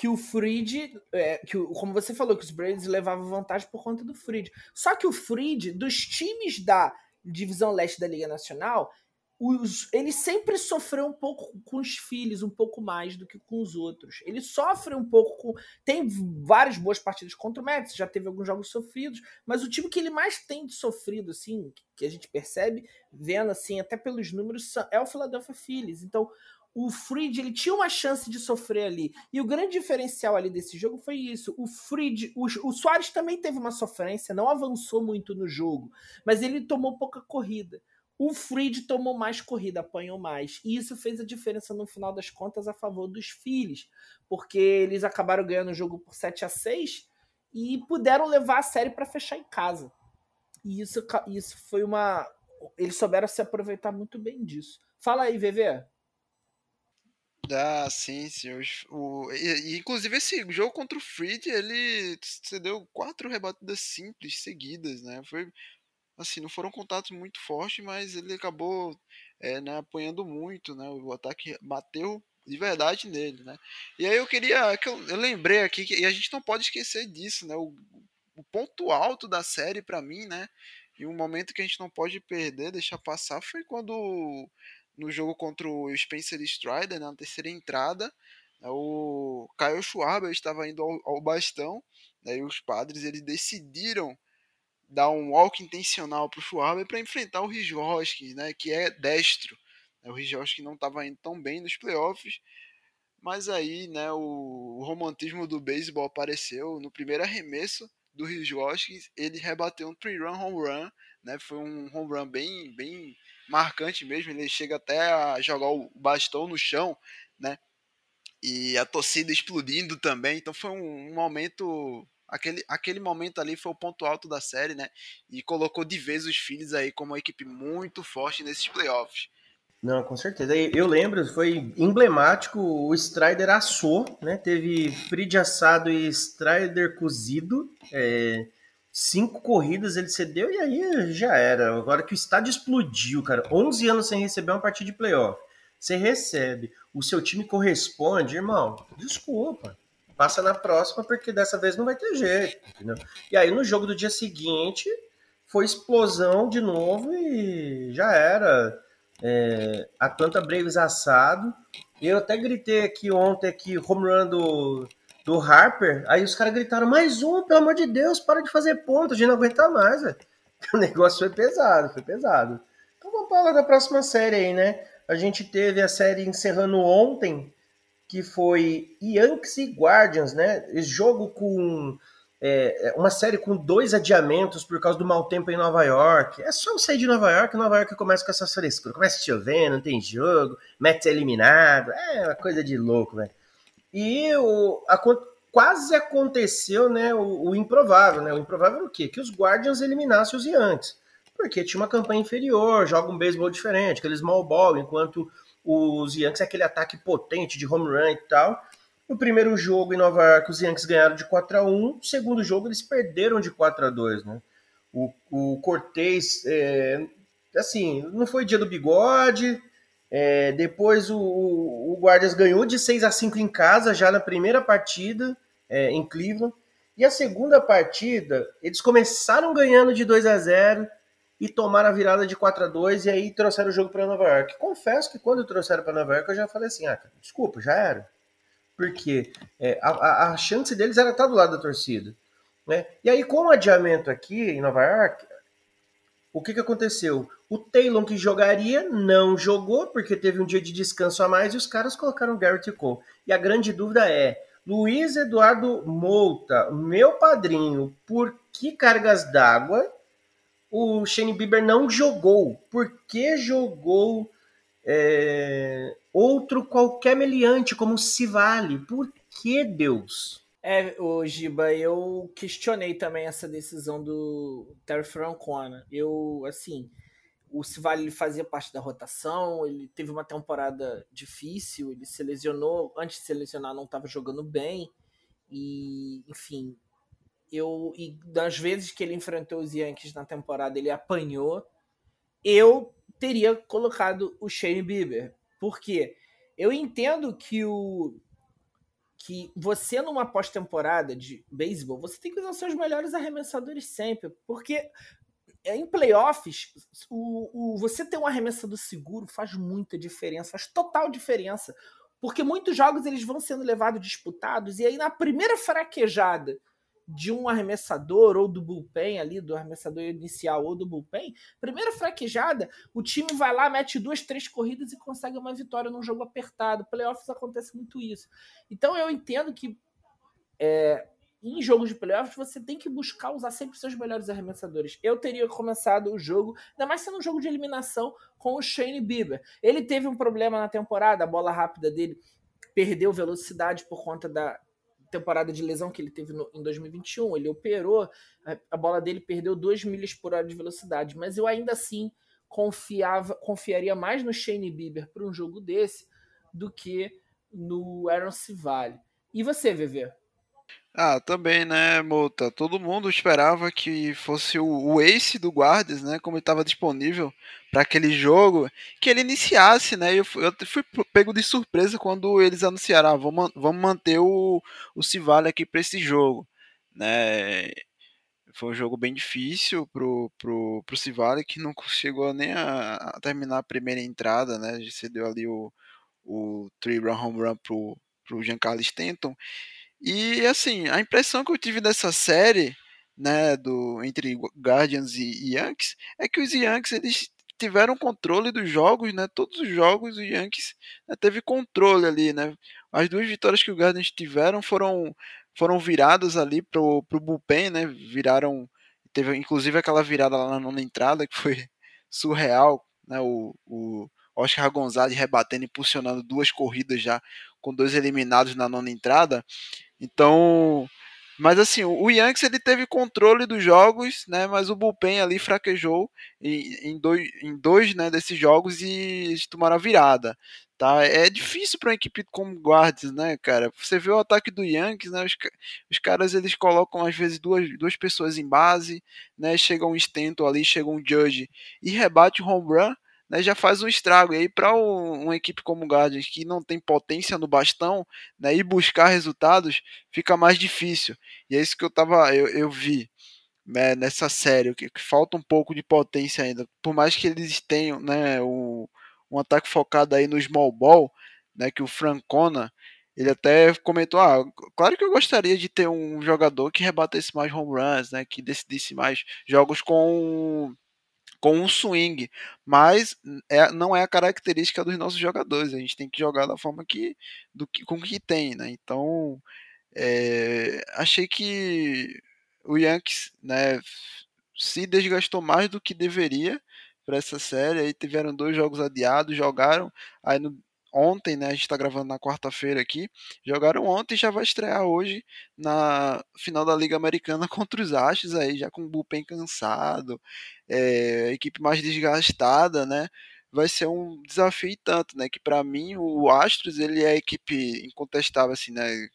que o Freed, é, que como você falou, que os Braves levavam vantagem por conta do Freed. Só que o Freed, dos times da divisão leste da Liga Nacional, os, ele sempre sofreu um pouco com os filhos, um pouco mais do que com os outros. Ele sofre um pouco com. Tem várias boas partidas contra o Mets, já teve alguns jogos sofridos, mas o time que ele mais tem de sofrido, assim, que a gente percebe, vendo assim, até pelos números, é o Philadelphia Phillies. Então, o Freed ele tinha uma chance de sofrer ali. E o grande diferencial ali desse jogo foi isso. O Freed, o, o Soares também teve uma sofrência, não avançou muito no jogo, mas ele tomou pouca corrida. O Freed tomou mais corrida, apanhou mais. E isso fez a diferença no final das contas a favor dos filhos, porque eles acabaram ganhando o jogo por 7 a 6 e puderam levar a série para fechar em casa. E isso, isso foi uma. Eles souberam se aproveitar muito bem disso. Fala aí, VV. Ah, sim, sim. O, e, inclusive, esse jogo contra o Freed, ele cedeu quatro rebatidas simples seguidas, né? Foi assim, não foram contatos muito fortes, mas ele acabou é, né, apanhando muito, né? O ataque bateu de verdade nele, né? E aí eu queria que eu, eu lembrei aqui que e a gente não pode esquecer disso, né? O, o ponto alto da série para mim, né? E um momento que a gente não pode perder, deixar passar, foi quando no jogo contra o Spencer Strider, né, na terceira entrada, né, o Kyle Schwarber estava indo ao, ao bastão, né, e os padres eles decidiram dar um walk intencional para o Schwarber para enfrentar o Rizhowski, né, que é destro. O Rizhowski não estava indo tão bem nos playoffs, mas aí né, o, o romantismo do beisebol apareceu no primeiro arremesso do Rizhowski, ele rebateu um three-run home run, né, foi um home run bem, bem marcante mesmo, ele chega até a jogar o bastão no chão, né, e a torcida explodindo também, então foi um, um momento aquele, aquele momento ali foi o ponto alto da série, né? E colocou de vez os filhos aí como uma equipe muito forte nesses playoffs. Não, com certeza. Eu lembro, foi emblemático, o Strider assou, né? Teve Frid assado e Strider cozido. É, cinco corridas ele cedeu e aí já era. Agora que o estádio explodiu, cara. 11 anos sem receber uma partida de playoff. Você recebe, o seu time corresponde, irmão, desculpa passa na próxima, porque dessa vez não vai ter jeito. Entendeu? E aí no jogo do dia seguinte foi explosão de novo e já era. É, Atlanta Braves assado. Eu até gritei aqui ontem aqui, home run do, do Harper. Aí os caras gritaram, mais um, pelo amor de Deus, para de fazer ponto, a gente não aguenta mais, velho. O negócio foi pesado, foi pesado. Então vamos falar da próxima série aí, né? A gente teve a série encerrando ontem, que foi Yankees e Guardians, né? Esse jogo com é, é, uma série com dois adiamentos por causa do mau tempo em Nova York. É só sair de Nova York, Nova York começa com essa frescura. Começa chovendo, não tem jogo, Mets é eliminado. É uma coisa de louco, velho. E o, a, quase aconteceu né, o, o, improvável, né? O improvável era o quê? Que os Guardians eliminassem os Yankees. Porque tinha uma campanha inferior, joga um beisebol diferente, aquele small ball, enquanto os Yankees é aquele ataque potente de home run e tal. No primeiro jogo em Nova York, os Yankees ganharam de 4 a 1 No segundo jogo, eles perderam de 4 a 2 né? O, o Cortez, é, assim, não foi dia do bigode. É, depois o, o, Guardians ganhou de 6 a 5 em casa, já na primeira partida é, em Cleveland. E a segunda partida, eles começaram ganhando de 2 a 0 e tomaram a virada de 4 a 2 e aí trouxeram o jogo para Nova York. Confesso que quando trouxeram para Nova York eu já falei assim, ah, desculpa, já era. Porque é, a, a, chance deles era estar do lado da torcida. Né? E aí, com o adiamento aqui em Nova York, o que, que aconteceu? O Taylor que jogaria não jogou porque teve um dia de descanso a mais e os caras colocaram Garrett Cole. E a grande dúvida é, Luiz Eduardo Mouta, meu padrinho, por que cargas d'água o Shane Bieber não jogou. Por que jogou é, outro qualquer meliante como o Civale? Por que Deus? É, o Giba, eu questionei também essa decisão do Terry Francona. Eu, assim, o Civale ele fazia parte da rotação, ele teve uma temporada difícil, ele se lesionou, antes de se lesionar não estava jogando bem, e, enfim, eu e das vezes que ele enfrentou os Yankees na temporada, ele apanhou. Eu teria colocado o Shane Bieber, porque eu entendo que o que você numa pós-temporada de beisebol, você tem que usar seus melhores arremessadores sempre, porque em playoffs, o, o, você ter um arremessador seguro faz muita diferença, faz total diferença. Porque muitos jogos eles vão sendo levados disputados, e aí na primeira fraquejada de um arremessador ou do bullpen ali, do arremessador inicial ou do bullpen, primeira fraquejada, o time vai lá, mete duas, três corridas e consegue uma vitória num jogo apertado. Playoffs acontece muito isso. Então eu entendo que é, em jogos de playoffs você tem que buscar usar sempre seus melhores arremessadores. Eu teria começado o jogo, ainda mais sendo um jogo de eliminação, com o Shane Bieber. Ele teve um problema na temporada, a bola rápida dele perdeu velocidade por conta da temporada de lesão que ele teve no, em 2021. Ele operou, a, a bola dele perdeu 2 milhas por hora de velocidade, mas eu ainda assim confiava, confiaria mais no Shane Bieber para um jogo desse do que no Aaron Civale. E você, VV? Ah, também, né, Mota? Todo mundo esperava que fosse o, o ace do Guardians, né? Como ele estava disponível para aquele jogo, que ele iniciasse, né? Eu, eu fui pego de surpresa quando eles anunciaram: ah, vamos, vamos manter o, o Civale aqui para esse jogo, né? Foi um jogo bem difícil pro, pro, pro Civale, que não chegou nem a, a terminar a primeira entrada, né? Cedeu ali o, o three run home run pro, pro Giancarlo Stanton. E assim, a impressão que eu tive dessa série, né, do entre Guardians e Yankees, é que os Yankees eles tiveram controle dos jogos, né? Todos os jogos os Yankees né, teve controle ali, né? As duas vitórias que o Guardians tiveram foram foram viradas ali pro pro bullpen, né? Viraram teve inclusive aquela virada lá na nona entrada que foi surreal, né? O, o Oscar Gonzalez rebatendo, impulsionando duas corridas já com dois eliminados na nona entrada. Então, mas assim, o Yankees ele teve controle dos jogos, né? Mas o bullpen ali fraquejou em, dois, em dois né, desses jogos e eles tomaram a virada. Tá? É difícil para uma equipe como Guardians, né, cara? Você vê o ataque do Yankees, né? Os, os caras eles colocam às vezes duas, duas pessoas em base, né? Chega um Stanton ali, chega um Judge e rebate o home run né, já faz um estrago. E aí, para um, uma equipe como o Guardians, que não tem potência no bastão, né, ir buscar resultados fica mais difícil. E é isso que eu, tava, eu, eu vi né, nessa série, que, que, falta um pouco de potência ainda. Por mais que eles tenham né, um, um ataque focado aí no small ball, né, que o Francona ele até comentou, ah, claro que eu gostaria de ter um jogador que rebatesse mais home runs, né, que decidisse mais jogos com com um swing, mas é, não é a característica dos nossos jogadores. A gente tem que jogar da forma que, do que com que tem, né? Então, é, achei que o Yankees, né, se desgastou mais do que deveria para essa série. Aí tiveram dois jogos adiados, jogaram. Aí no, ontem, né? A gente está gravando na quarta-feira aqui. Jogaram ontem e já vai estrear hoje na final da Liga Americana contra os Astros aí, já com o bullpen cansado, é, equipe mais desgastada, né? Vai ser um desafio tanto, né? Que para mim o Astros ele é a equipe incontestável, assim, né?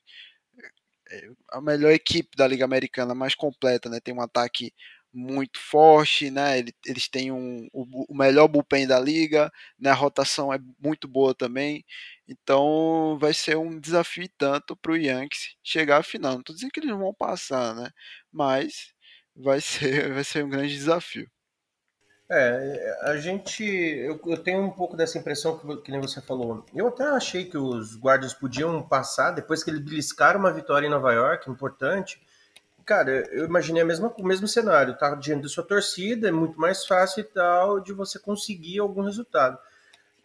É a melhor equipe da Liga Americana, mais completa, né? Tem um ataque muito forte, né? Eles têm um, o, melhor bullpen da liga, né? A rotação é muito boa também. Então vai ser um desafio tanto para o Yankees chegar à final. Não estou dizendo que eles vão passar, né? Mas vai ser, vai ser um grande desafio. É, a gente. Eu, eu, tenho um pouco dessa impressão que, que nem você falou. Eu até achei que os guardas podiam passar depois que eles beliscaram uma vitória em Nova York, importante cara, eu imaginei a mesma, o mesmo cenário, tá diante da sua torcida, é muito mais fácil e tal de você conseguir algum resultado.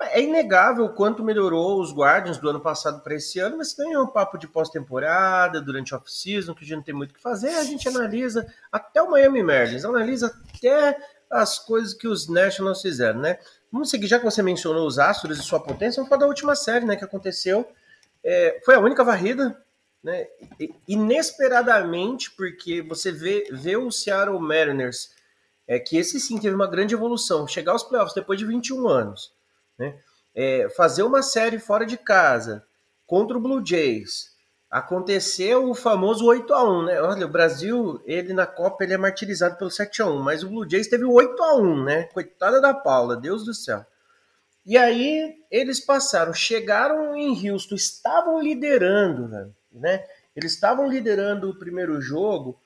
É inegável o quanto melhorou os Guardians do ano passado para esse ano, mas também é um papo de pós-temporada, durante off-season, que a gente não tem muito o que fazer, a gente analisa até o Miami Marlins, analisa até as coisas que os Nationals fizeram, né? Vamos seguir, já que você mencionou os Astros e sua potência, vamos falar da última série, né, que aconteceu. É, foi a única varrida, né? Inesperadamente, porque você vê, vê o Seattle Mariners, é que esse sim teve uma grande evolução, chegar aos playoffs depois de 21 anos, né? É, fazer uma série fora de casa contra o Blue Jays, aconteceu o famoso 8 a 1 né? Olha, o Brasil, ele na Copa ele é martirizado pelo 7 a 1 mas o Blue Jays teve o 8 a 1 né? Coitada da Paula, Deus do céu. E aí eles passaram, chegaram em Houston, estavam liderando, né? Eles estavam liderando o primeiro jogo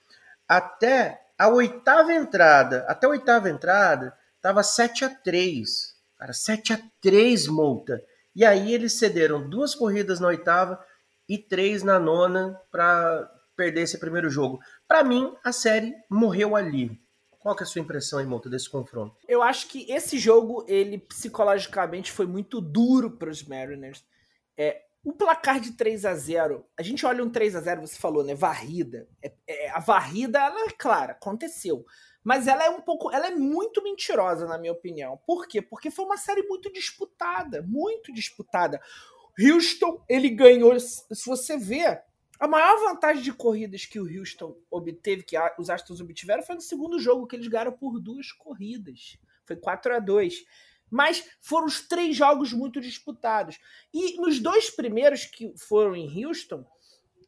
até a oitava entrada. Até a oitava entrada tava 7 a 3. Cara, 7 a 3 multa. E aí eles cederam duas corridas na oitava, e três na nona para perder esse primeiro jogo. Para mim, a série morreu ali. Qual que é a sua impressão, em Monta, desse confronto? Eu acho que esse jogo, ele psicologicamente foi muito duro para os Mariners. É, o placar de 3 a 0 a gente olha um 3 a 0 você falou, né? Varrida. É, é, a varrida, ela é clara, aconteceu. Mas ela é um pouco. Ela é muito mentirosa, na minha opinião. Por quê? Porque foi uma série muito disputada. Muito disputada. Houston, ele ganhou, se você vê, a maior vantagem de corridas que o Houston obteve, que os Astros obtiveram, foi no segundo jogo, que eles ganharam por duas corridas. Foi 4 a 2 Mas foram os três jogos muito disputados. E nos dois primeiros que foram em Houston,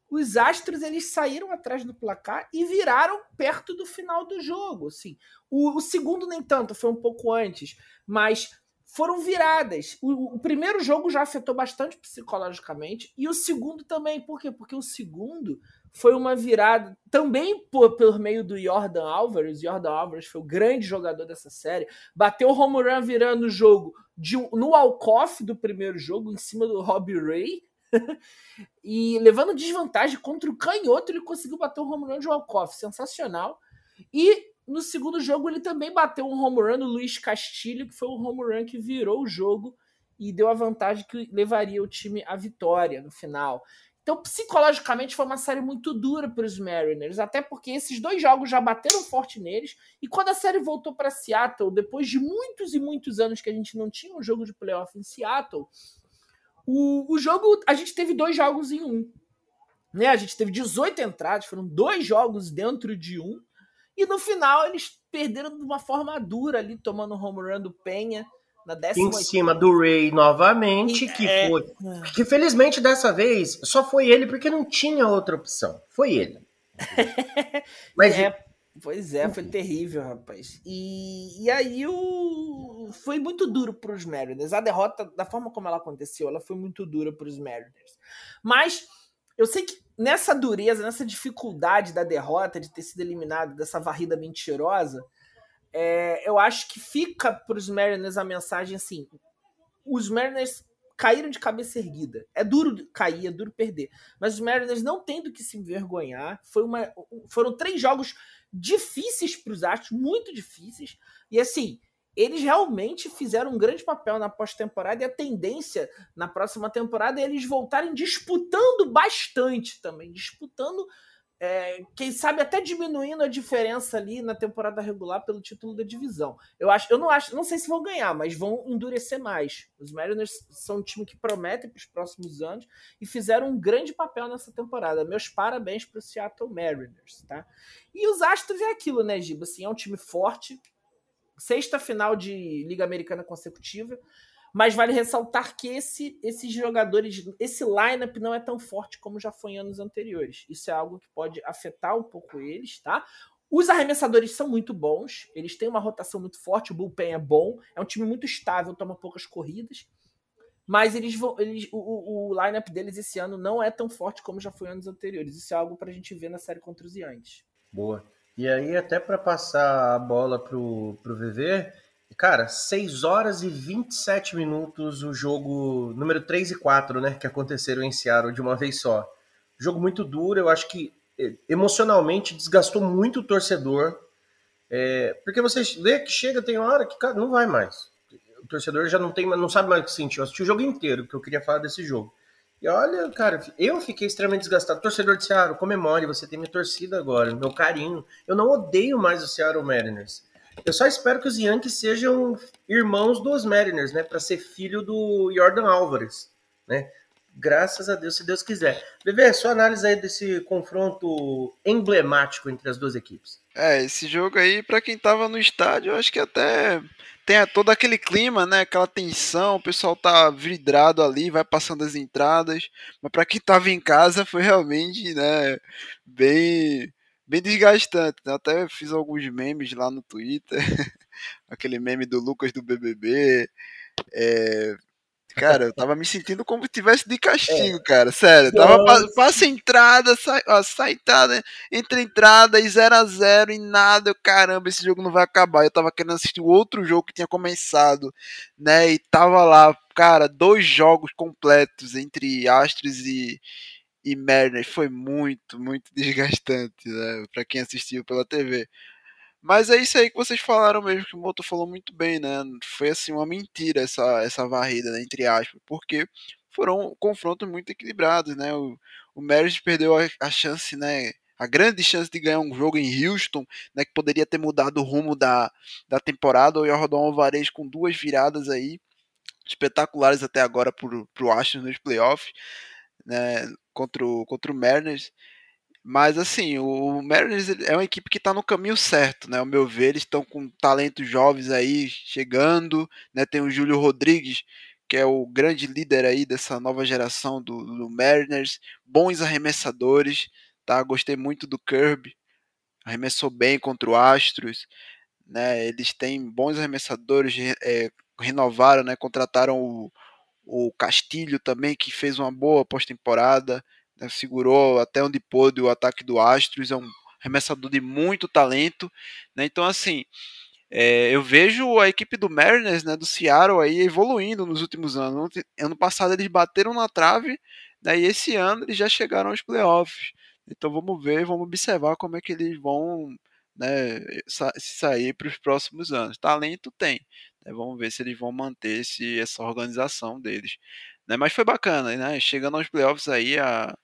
os Astros eles saíram atrás do placar e viraram perto do final do jogo. Assim. O, o segundo, nem tanto, foi um pouco antes. Mas foram viradas. O, o, primeiro jogo já afetou bastante psicologicamente e o segundo também. Por quê? Porque o segundo foi uma virada também por, por meio do Jordan Alvarez. Jordan Alvarez foi o grande jogador dessa série. Bateu o home run virando o jogo de, no walk-off do primeiro jogo, em cima do Robbie Ray. e levando desvantagem contra o canhoto, ele conseguiu bater o home run de walk-off. Sensacional. E no segundo jogo, ele também bateu um home run no Luiz Castilho, que foi o home run que virou o jogo e deu a vantagem que levaria o time à vitória no final. Então, psicologicamente, foi uma série muito dura para os Mariners, até porque esses dois jogos já bateram forte neles. E quando a série voltou para Seattle, depois de muitos e muitos anos que a gente não tinha um jogo de playoff em Seattle, o, o jogo, a gente teve dois jogos em um. Né? A gente teve 18 entradas, foram dois jogos dentro de um. E no final eles perderam de uma forma dura ali, tomando o home run do Penha na décima. Em cima do Ray novamente, e, que é... foi. Que felizmente dessa vez só foi ele porque não tinha outra opção. Foi ele. Mas. É, pois é, foi terrível, rapaz. E, e aí o. Foi muito duro para os Mariners. A derrota, da forma como ela aconteceu, ela foi muito dura para os Mariners. Mas eu sei que nessa dureza, nessa dificuldade da derrota, de ter sido eliminado dessa varrida mentirosa, é, eu acho que fica para os Mariners a mensagem assim: os Mariners caíram de cabeça erguida. É duro cair, é duro perder. Mas os Mariners não têm do que se envergonhar. Foi uma, foram três jogos difíceis para os Astros, muito difíceis. E assim, eles realmente fizeram um grande papel na pós-temporada e a tendência na próxima temporada é eles voltarem disputando bastante também, disputando, é, quem sabe até diminuindo a diferença ali na temporada regular pelo título da divisão. Eu acho, eu não acho, não sei se vão ganhar, mas vão endurecer mais. Os Mariners são um time que promete para os próximos anos e fizeram um grande papel nessa temporada. Meus parabéns para o Seattle Mariners, tá? E os Astros é aquilo, né, Giba? Assim, é um time forte, sexta final de Liga Americana consecutiva. Mas vale ressaltar que esse, esses jogadores, esse lineup não é tão forte como já foi em anos anteriores. Isso é algo que pode afetar um pouco eles, tá? Os arremessadores são muito bons, eles têm uma rotação muito forte, o bullpen é bom, é um time muito estável, toma poucas corridas. Mas eles vão, eles, o, o lineup deles esse ano não é tão forte como já foi anos anteriores. Isso é algo para a gente ver na série contra os Giants. Boa. E aí, até para passar a bola pro, pro VV, cara, 6 horas e 27 minutos o jogo número 3 e 4, né, que aconteceram em Seattle de uma vez só. Jogo muito duro, eu acho que eh, emocionalmente desgastou muito o torcedor. É, porque você vê que chega, tem hora que, cara, não vai mais. O torcedor já não tem, não sabe mais o que sentir. Eu assisti o jogo inteiro, que eu queria falar desse jogo. E olha, cara, eu fiquei extremamente desgastado. Torcedor de Seattle, comemore, você tem minha torcida agora, meu carinho. Eu não odeio mais o Seattle Mariners. Eu só espero que os Yankees sejam irmãos dos Mariners, né? Para ser filho do Jordan Álvares, né? Graças a Deus, se Deus quiser. Bebê, sua análise aí desse confronto emblemático entre as duas equipes. É, esse jogo aí, para quem tava no estádio, eu acho que até tem todo aquele clima, né? Aquela tensão, o pessoal tá vidrado ali, vai passando as entradas. Mas para quem tava em casa, foi realmente, né, bem bem desgastante. Né? Até fiz alguns memes lá no Twitter. Aquele meme do Lucas do BBB. É, Cara, eu tava me sentindo como se tivesse de castigo, é. cara. Sério. Tava passa entrada, sai, ó, saitada, entre entrada e 0 a 0 e nada. Eu, caramba, esse jogo não vai acabar. Eu tava querendo assistir o outro jogo que tinha começado, né? E tava lá, cara, dois jogos completos entre Astros e, e Mariners. Foi muito, muito desgastante, né? Pra quem assistiu pela TV. Mas é isso aí que vocês falaram mesmo, que o Moto falou muito bem, né? Foi assim uma mentira essa, essa varrida, né, entre aspas, porque foram confrontos muito equilibrados, né? O, o Maris perdeu a, a, chance, né? A grande chance de ganhar um jogo em Houston, né? Que poderia ter mudado o rumo da, da temporada, ou ia rodar um Alvarez com duas viradas aí, espetaculares até agora pro, pro Astros nos playoffs, né? Contra o, contra o Mariners. Mas assim, o Mariners é uma equipe que está no caminho certo, né? Ao meu ver, eles estão com talentos jovens aí chegando, né? Tem o Júlio Rodrigues, que é o grande líder aí dessa nova geração do, do Mariners, bons arremessadores, tá? Gostei muito do Kirby, arremessou bem contra o Astros, né? Eles têm bons arremessadores, é, renovaram, né? Contrataram o, o Castilho também, que fez uma boa pós-temporada né, segurou até onde pôde o ataque do Astros, é um arremessador de muito talento, né, então assim, é, eu vejo a equipe do Mariners, né, do Seattle aí evoluindo nos últimos anos, ano passado eles bateram na trave, né, e esse ano eles já chegaram aos playoffs, então vamos ver, vamos observar como é que eles vão né, sa sair para os próximos anos. Talento tem, né, vamos ver se eles vão manter esse, essa organização deles. Né, mas foi bacana, né? Chegando aos playoffs aí, a,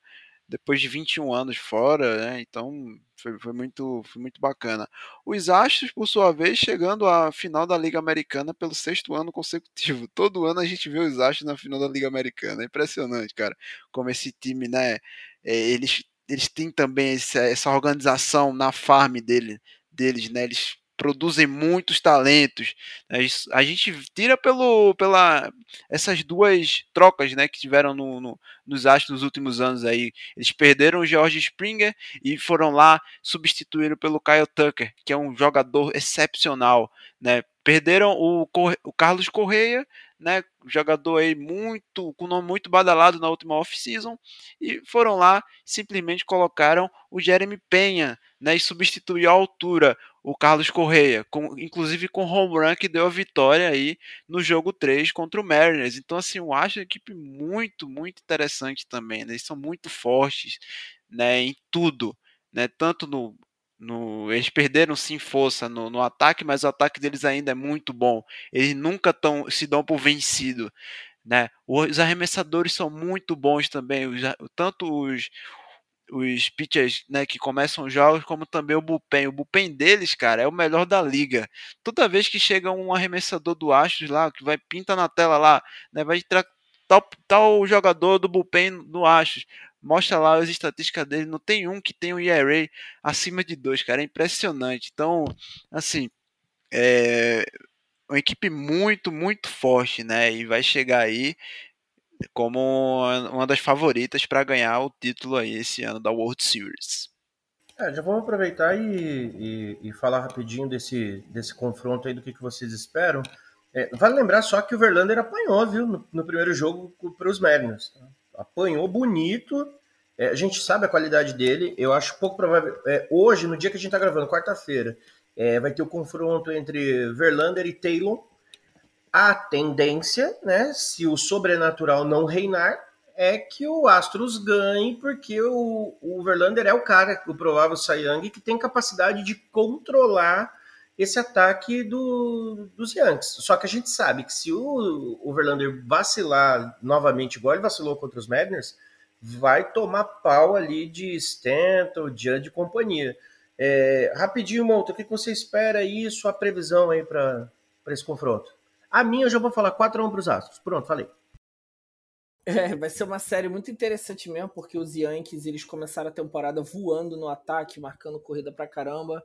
depois de 21 anos fora, né? Então foi, foi, muito, foi muito bacana. Os Astros, por sua vez, chegando à final da Liga Americana pelo sexto ano consecutivo. Todo ano a gente vê os Astros na final da Liga Americana. É impressionante, cara. Como esse time, né? É, eles, eles têm também essa, essa organização na farm dele, deles, né? Eles produzem muitos talentos. Né, a gente tira pelo, pela essas duas trocas né, que tiveram no, no, nos Astros nos últimos anos aí. Eles perderam o George Springer e foram lá substituíram pelo Kyle Tucker, que é um jogador excepcional. Né? Perderam o, o Carlos Correia, né, jogador aí muito com nome muito badalado na última off-season e foram lá simplesmente colocaram o Jeremy Penha, né, e substituiu à altura o Carlos Correia, com, inclusive com home run que deu a vitória aí no jogo 3 contra o Mariners. Então, assim, eu acho a equipe muito, muito interessante também. Né? Eles são muito fortes né, em tudo. Né? Tanto no, no. Eles perderam sim força no, no ataque, mas o ataque deles ainda é muito bom. Eles nunca tão, se dão por vencido. Né? Os arremessadores são muito bons também. Os, tanto os os pitchers né, que começam os jogos, como também o bullpen. O bullpen deles, cara, é o melhor da liga. Toda vez que chega um arremessador do Astros lá, que vai pinta na tela lá, né, vai entrar tal, tal jogador do bullpen no Astros, mostra lá as estatísticas dele, não tem um que tem um ERA acima de dois, cara, é impressionante. Então, assim, é uma equipe muito, muito forte, né, e vai chegar aí como uma das favoritas para ganhar o título aí esse ano da World Series. É, já vamos aproveitar e, e, e, falar rapidinho desse, desse confronto aí, do que, que vocês esperam. É, vale lembrar só que o Verlander apanhou, viu, no, no primeiro jogo para os Mariners. Tá? Apanhou bonito. É, a gente sabe a qualidade dele. Eu acho pouco provável. É, hoje, no dia que a gente está gravando, quarta-feira, é, vai ter o confronto entre Verlander e Taylor a tendência, né, se o sobrenatural não reinar, é que o Astros ganhe, porque o, o Verlander é o cara, o provável Sayang, que tem capacidade de controlar esse ataque do, dos Yankees. Só que a gente sabe que se o, o Verlander vacilar novamente, igual ele vacilou contra os Mariners, vai tomar pau ali de Stanton, Judge e companhia. É, rapidinho, Monta, o que você espera aí, sua previsão aí para esse confronto? A minha eu já vou falar 4x1 para os Astros. Pronto, falei. É, vai ser uma série muito interessante mesmo, porque os Yankees eles começaram a temporada voando no ataque, marcando corrida pra caramba,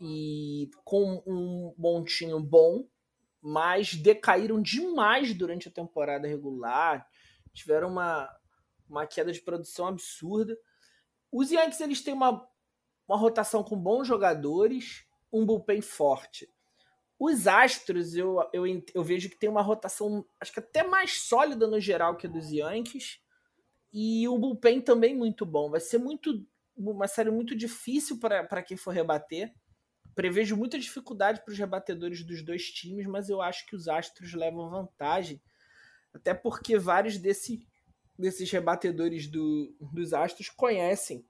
e com um montinho bom, mas decaíram demais durante a temporada regular, tiveram uma, uma queda de produção absurda. Os Yankees eles têm uma, uma rotação com bons jogadores, um bullpen forte. Os Astros, eu, eu, eu vejo que tem uma rotação, acho que até mais sólida no geral que a dos Yankees. E o bullpen também muito bom. Vai ser muito uma série muito difícil para quem for rebater. Prevejo muita dificuldade para os rebatedores dos dois times, mas eu acho que os Astros levam vantagem. Até porque vários desse, desses rebatedores do, dos Astros conhecem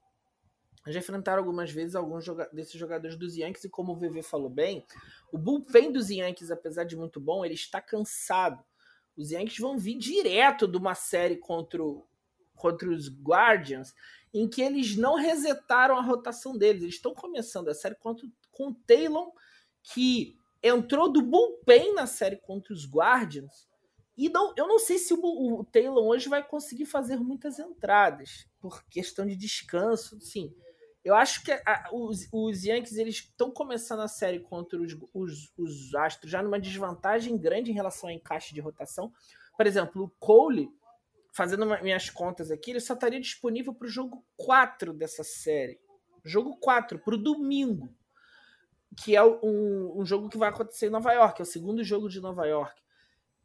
já enfrentaram algumas vezes alguns joga desses jogadores dos Yankees e como o VV falou bem, o bullpen dos Yankees, apesar de muito bom, ele está cansado. Os Yankees vão vir direto de uma série contra, o, contra os Guardians em que eles não resetaram a rotação deles. Eles estão começando a série contra, com o Taylor, que entrou do bullpen na série contra os Guardians. E não, eu não sei se o, o Taylor hoje vai conseguir fazer muitas entradas, por questão de descanso, sim. Eu acho que a, os, os Yankees eles estão começando a série contra os, os, os, Astros já numa desvantagem grande em relação ao encaixe de rotação. Por exemplo, o Cole, fazendo minhas contas aqui, ele só estaria disponível para o jogo 4 dessa série. Jogo 4, para o domingo. Que é um, um jogo que vai acontecer em Nova York, é o segundo jogo de Nova York.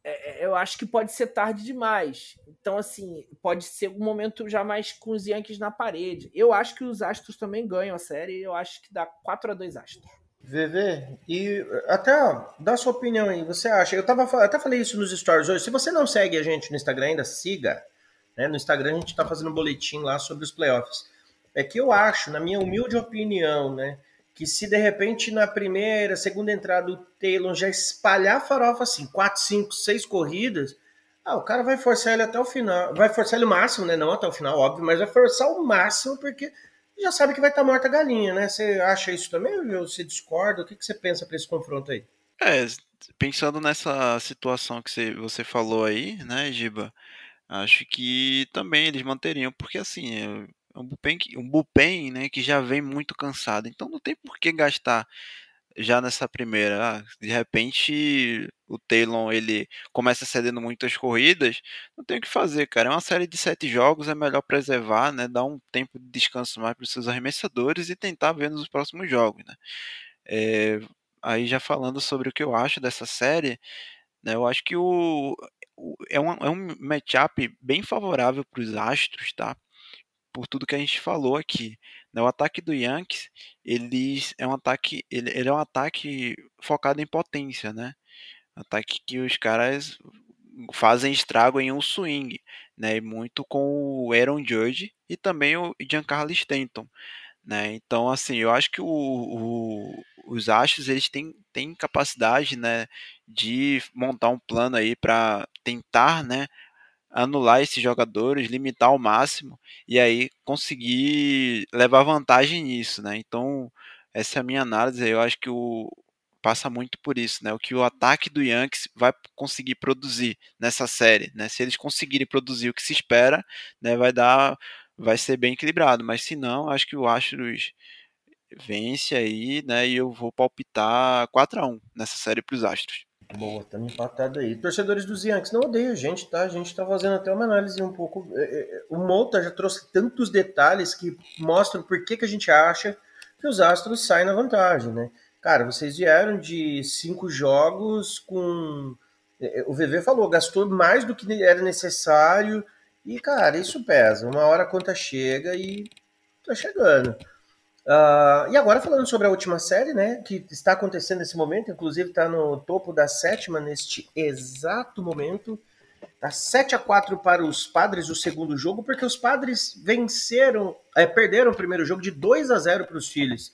É, é, eu acho que pode ser tarde demais. Então, assim, pode ser um momento já mais com os Yankees na parede. Eu acho que os Astros também ganham a série. Eu acho que dá 4 a 2 Astros. VV, e até dá sua opinião aí. Você acha? Eu tava, até falei isso nos stories hoje. Se você não segue a gente no Instagram ainda, siga. Né? No Instagram a gente está fazendo um boletim lá sobre os playoffs. É que eu acho, na minha humilde opinião, né? Que se de repente na primeira, segunda entrada o Taylor já espalhar a farofa assim, quatro, cinco, seis corridas, ah, o cara vai forçar ele até o final, vai forçar ele o máximo, né? Não até o final, óbvio, mas vai forçar o máximo porque já sabe que vai estar tá morta a galinha, né? Você acha isso também ou você discorda? O que, que você pensa para esse confronto aí? É, pensando nessa situação que você, falou aí, né, Giba, acho que também eles manteriam, porque assim, um bullpen, um bullpen né, que já vem muito cansado. Então não tem por que gastar já nessa primeira. Ah, de repente o Taylor ele começa cedendo muitas corridas, não tem o que fazer, cara. É uma série de sete jogos, é melhor preservar, né? Dar um tempo de descanso mais para os seus arremessadores e tentar ver nos próximos jogos, né? É, aí já falando sobre o que eu acho dessa série, né? Eu acho que o é, um, é um matchup bem favorável para os Astros, tá? Por tudo que a gente falou aqui. Né? O ataque do Yankees, ele é um ataque, ele, ele é um ataque focado em potência, né? Ataque que os caras fazem estrago em um swing, né? Muito com o Aaron Judge e também o Giancarlo Stanton, né? Então, assim, eu acho que o, o, os Astros eles têm, têm capacidade, né, de montar um plano aí para tentar, né, anular esses jogadores, limitar ao máximo e aí conseguir levar vantagem nisso, né? Então, essa é a minha análise. Eu acho que o passa muito por isso, né? O que o ataque do Yankees vai conseguir produzir nessa série, né? Se eles conseguirem produzir o que se espera, né, vai dar vai ser bem equilibrado, mas se não, acho que o Astros vence aí, né? E eu vou palpitar 4 a 1 nessa série para os Astros. Boa, estamos empatados aí. Torcedores dos Yankees, não odeiam a gente, tá? A gente está fazendo até uma análise um pouco. É, é, o Monta já trouxe tantos detalhes que mostram por que, que a gente acha que os Astros saem na vantagem, né? Cara, vocês vieram de cinco jogos com. É, o VV falou, gastou mais do que era necessário. E, cara, isso pesa. Uma hora a conta chega e tá chegando. Uh, e agora falando sobre a última série, né, que está acontecendo nesse momento, inclusive está no topo da sétima neste exato momento. Tá 7 a 4 para os Padres o segundo jogo, porque os Padres venceram, é, perderam o primeiro jogo de 2 a 0 para os Phillies.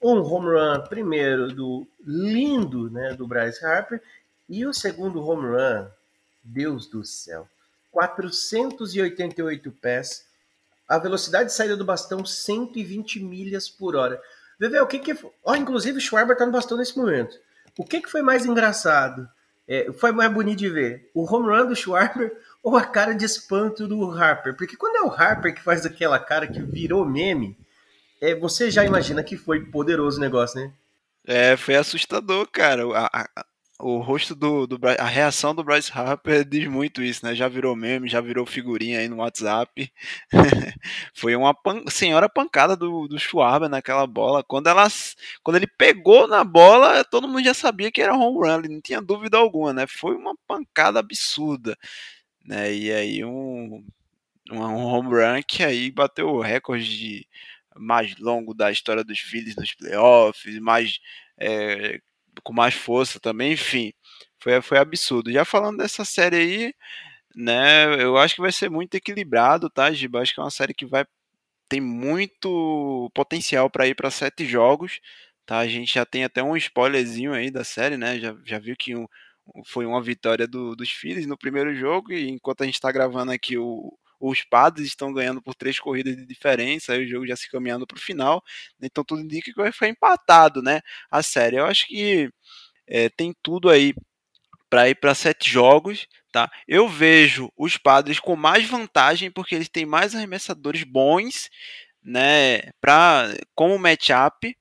Um home run primeiro do lindo, né, do Bryce Harper, e o segundo home run, Deus do céu, 488 pés a velocidade de saída do bastão 120 milhas por hora. Vê, o que que. Ó, inclusive o Schwarber tá no bastão nesse momento. O que que foi mais engraçado? É, foi mais bonito de ver? O home run do Schwarber ou a cara de espanto do Harper? Porque quando é o Harper que faz aquela cara que virou meme, é, você já imagina que foi poderoso o negócio, né? É, foi assustador, cara. A, a, o rosto do, do a reação do Bryce Harper diz muito isso, né? Já virou meme, já virou figurinha aí no WhatsApp. Foi uma pan senhora pancada do, do Schwarber naquela bola. Quando, ela, quando ele pegou na bola, todo mundo já sabia que era home run, não tinha dúvida alguma, né? Foi uma pancada absurda, né? E aí um, um home run que aí bateu o recorde de mais longo da história dos Phillies nos playoffs, mais é, com mais força também, enfim, foi, foi absurdo. Já falando dessa série aí, né, eu acho que vai ser muito equilibrado, tá, Giba? Acho que é uma série que vai tem muito potencial para ir para sete jogos, tá? A gente já tem até um spoilerzinho aí da série, né? Já, já viu que um, foi uma vitória do, dos Phillies no primeiro jogo e enquanto a gente está gravando aqui o, os padres estão ganhando por três corridas de diferença, aí o jogo já se caminhando para o final, então tudo indica que ficar empatado, né? A série. Eu acho que é, tem tudo aí para ir para sete jogos, tá? Eu vejo os padres com mais vantagem porque eles têm mais arremessadores bons, né? Para como matchup.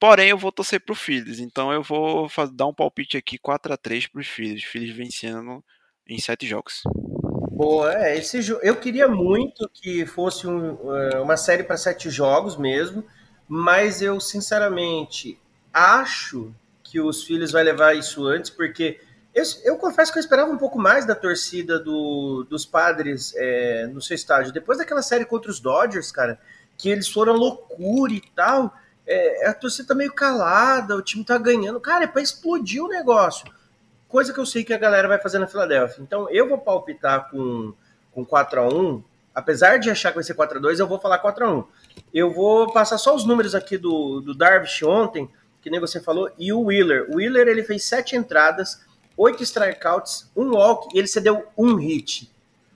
Porém, eu vou torcer para o Phillies, então eu vou dar um palpite aqui 4 a 3 para os Phillies. Phillies vencendo em sete jogos. Boa, é, esse eu queria muito que fosse um, é, uma série para sete jogos mesmo, mas eu sinceramente acho que os filhos vai levar isso antes, porque eu, eu confesso que eu esperava um pouco mais da torcida do, dos padres é, no seu estádio. Depois daquela série contra os Dodgers, cara, que eles foram loucura e tal, é, a torcida tá meio calada, o time tá ganhando. Cara, é para explodir o negócio coisa que eu sei que a galera vai fazer na Filadélfia. Então eu vou palpitar com, com 4 a 1 apesar de achar que vai ser 4 a 2 eu vou falar 4 a 1 Eu vou passar só os números aqui do, do Darvish ontem, que nem você falou, e o Wheeler. O Wheeler ele fez 7 entradas, 8 strikeouts, um walk e ele cedeu um hit.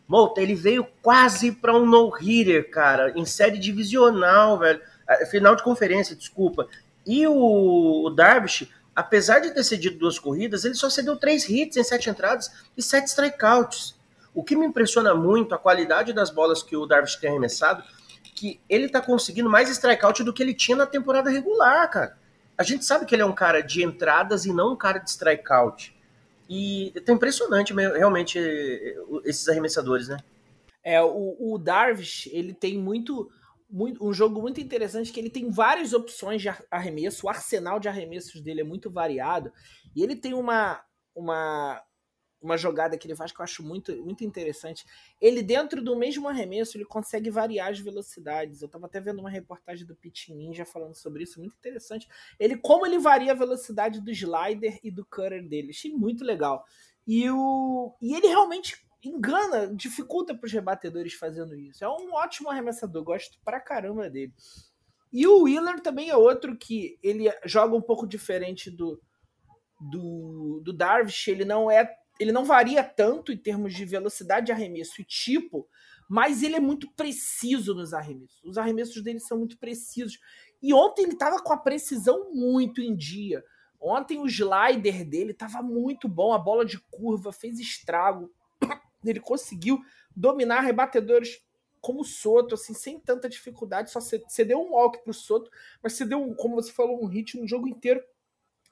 Mouta, ele veio quase para um no-hitter, cara, em série divisional, velho. Ah, final de conferência, desculpa. E o, o Darvish apesar de ter cedido duas corridas, ele só cedeu três hits em sete entradas e sete strikeouts. O que me impressiona muito a qualidade das bolas que o Darvish tem arremessado, que ele está conseguindo mais strikeout do que ele tinha na temporada regular, cara. A gente sabe que ele é um cara de entradas e não um cara de strikeout. E tá impressionante realmente esses arremessadores, né? É, o, o Darvish, ele tem muito muito, um jogo muito interessante que ele tem várias opções de arremesso, o arsenal de arremessos dele é muito variado e ele tem uma uma uma jogada que ele faz que eu acho muito, muito interessante. Ele, dentro do mesmo arremesso, ele consegue variar as velocidades. Eu estava até vendo uma reportagem do Pit Ninja falando sobre isso, muito interessante. Ele, como ele varia a velocidade do slider e do cutter dele. Achei muito legal. E, o, e ele realmente engana, dificulta para os rebatedores fazendo isso. É um ótimo arremessador, gosto pra caramba dele. E o Wheeler também é outro que ele joga um pouco diferente do do, do Darvish, ele não é ele não varia tanto em termos de velocidade de arremesso e tipo, mas ele é muito preciso nos arremessos. Os arremessos dele são muito precisos. E ontem ele estava com a precisão muito em dia. Ontem o slider dele estava muito bom, a bola de curva fez estrago ele conseguiu dominar rebatedores como o Soto, assim, sem tanta dificuldade, só cedeu um walk pro Soto, mas cedeu, como você falou, um hit no jogo inteiro.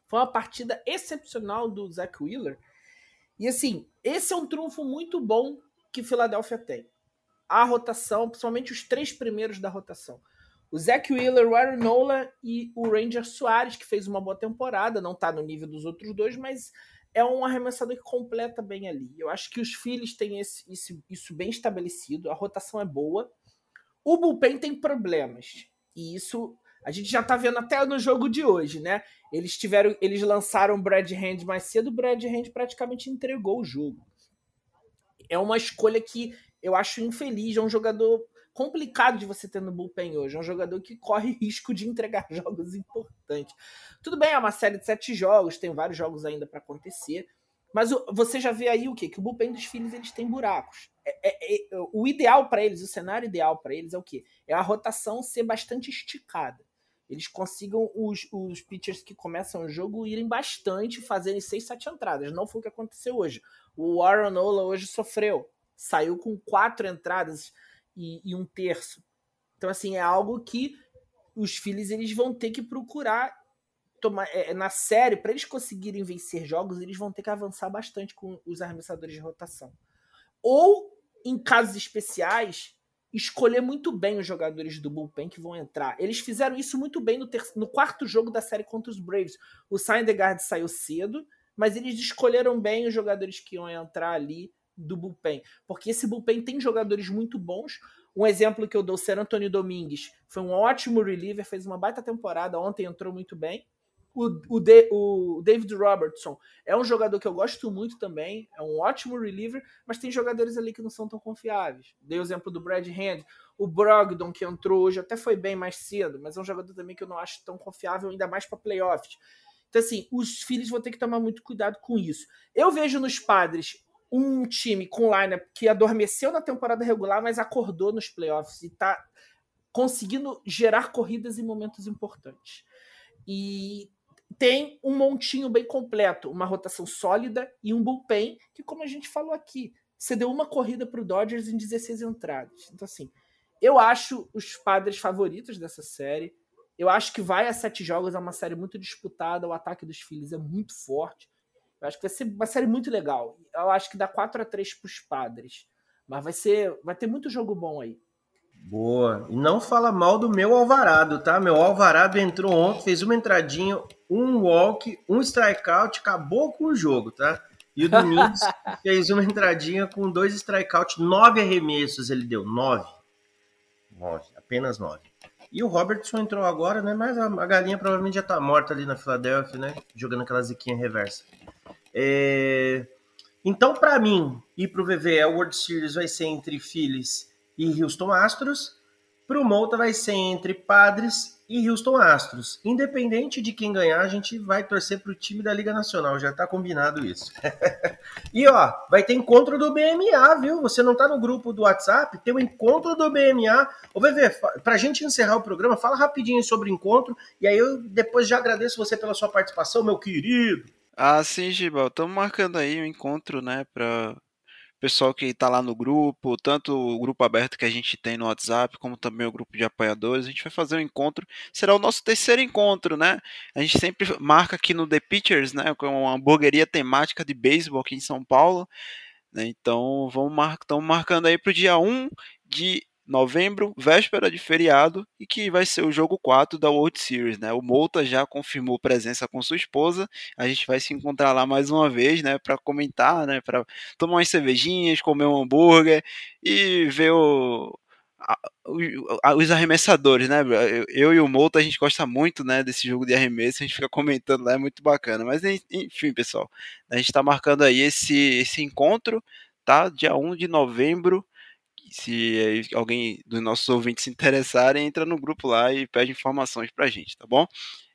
Foi uma partida excepcional do Zach Wheeler. E assim, esse é um trunfo muito bom que Filadélfia tem. A rotação, principalmente os três primeiros da rotação. O Zach Wheeler, o Aaron Nola e o Ranger Soares, que fez uma boa temporada, não tá no nível dos outros dois, mas é um arremessador que completa bem ali. Eu acho que os Phillies têm esse, isso, isso bem estabelecido, a rotação é boa. O bullpen tem problemas. E isso a gente já tá vendo até no jogo de hoje, né? Eles tiveram, eles lançaram o Brad Hand mais cedo, o Brad Hand praticamente entregou o jogo. É uma escolha que eu acho infeliz, é um jogador complicado de você ter no bullpen hoje. É um jogador que corre risco de entregar jogos importantes. Tudo bem, é uma série de sete jogos, tem vários jogos ainda para acontecer. Mas você já vê aí o quê? Que o bullpen dos filhos eles têm buracos. É, é, é, o ideal para eles, o cenário ideal para eles é o quê? É a rotação ser bastante esticada. eles consigam os, os pitchers que começam o jogo irem bastante, fazerem 6, 7 entradas. Não foi o que aconteceu hoje. O Warren Nola hoje sofreu. Saiu com quatro entradas e, e um terço. Então, assim, é algo que os Phillies eles vão ter que procurar tomar é, na série, para eles conseguirem vencer jogos, eles vão ter que avançar bastante com os arremessadores de rotação. Ou, em casos especiais, escolher muito bem os jogadores do bullpen que vão entrar. Eles fizeram isso muito bem no, no quarto jogo da série contra os Braves. O Syndergaard saiu cedo, mas eles escolheram bem os jogadores que iam entrar ali do bullpen, porque esse bullpen tem jogadores muito bons. Um exemplo que eu dou, Ser Antônio Domingues, foi um ótimo reliever, fez uma baita temporada, ontem entrou muito bem. O, o, de, o, David Robertson é um jogador que eu gosto muito também, é um ótimo reliever, mas tem jogadores ali que não são tão confiáveis. Dei o exemplo do Brad Hand, o Brogdon, que entrou hoje, até foi bem mais cedo, mas é um jogador também que eu não acho tão confiável, ainda mais para playoffs. Então, assim, os filhos vão ter que tomar muito cuidado com isso. Eu vejo nos padres um time com lineup que adormeceu na temporada regular, mas acordou nos playoffs e está conseguindo gerar corridas em momentos importantes. E tem um montinho bem completo, uma rotação sólida e um bullpen que, como a gente falou aqui, você deu uma corrida para o Dodgers em 16 entradas. Então, assim, eu acho os padres favoritos dessa série. Eu acho que vai a sete jogos, é uma série muito disputada, o ataque dos Phillies é muito forte. Eu acho que vai ser uma série muito legal. Eu acho que dá 4 a 3 para os padres. Mas vai ser, vai ter muito jogo bom aí. Boa. E não fala mal do meu Alvarado, tá? Meu Alvarado entrou ontem, fez uma entradinha, um walk, um strikeout, acabou com o jogo, tá? E o Domingos fez uma entradinha com dois strikeouts, nove arremessos ele deu, nove. Nove, apenas nove. E o Robertson entrou agora, né? Mas a, galinha provavelmente já tá morta ali na Filadélfia, né? Jogando aquela ziquinha reversa. É... Então, para mim, ir pro VV, a World Series vai ser entre Phillies e Houston Astros. Para o Molta vai ser entre Padres e Houston Astros. Independente de quem ganhar, a gente vai torcer para o time da Liga Nacional. Já está combinado isso. e ó, vai ter encontro do BMA, viu? Você não está no grupo do WhatsApp? Tem o um encontro do BMA. Ô, VV, para a gente encerrar o programa, fala rapidinho sobre o encontro. E aí eu depois já agradeço você pela sua participação, meu querido. Ah, sim, Gibal. Estamos marcando aí um encontro, né, para pessoal que está lá no grupo, tanto o grupo aberto que a gente tem no WhatsApp, como também o grupo de apoiadores. A gente vai fazer um encontro, será o nosso terceiro encontro, né? A gente sempre marca aqui no The Pitchers, né? Com uma hamburgueria temática de beisebol aqui em São Paulo. Né? Então, vamos mar... estamos marcando aí para o dia 1 de novembro, véspera de feriado, e que vai ser o jogo 4 da World Series, né? O Mouta já confirmou presença com sua esposa. A gente vai se encontrar lá mais uma vez, né, para comentar, né, para tomar umas cervejinhas, comer um hambúrguer e ver o os arremessadores, né? Eu e o Mouta a gente gosta muito, né, desse jogo de arremesso, a gente fica comentando lá, é muito bacana. Mas enfim, pessoal, a gente está marcando aí esse, esse encontro, tá? Dia 1 de novembro, se alguém dos nossos ouvintes se interessarem, entra no grupo lá e pede informações pra gente, tá bom?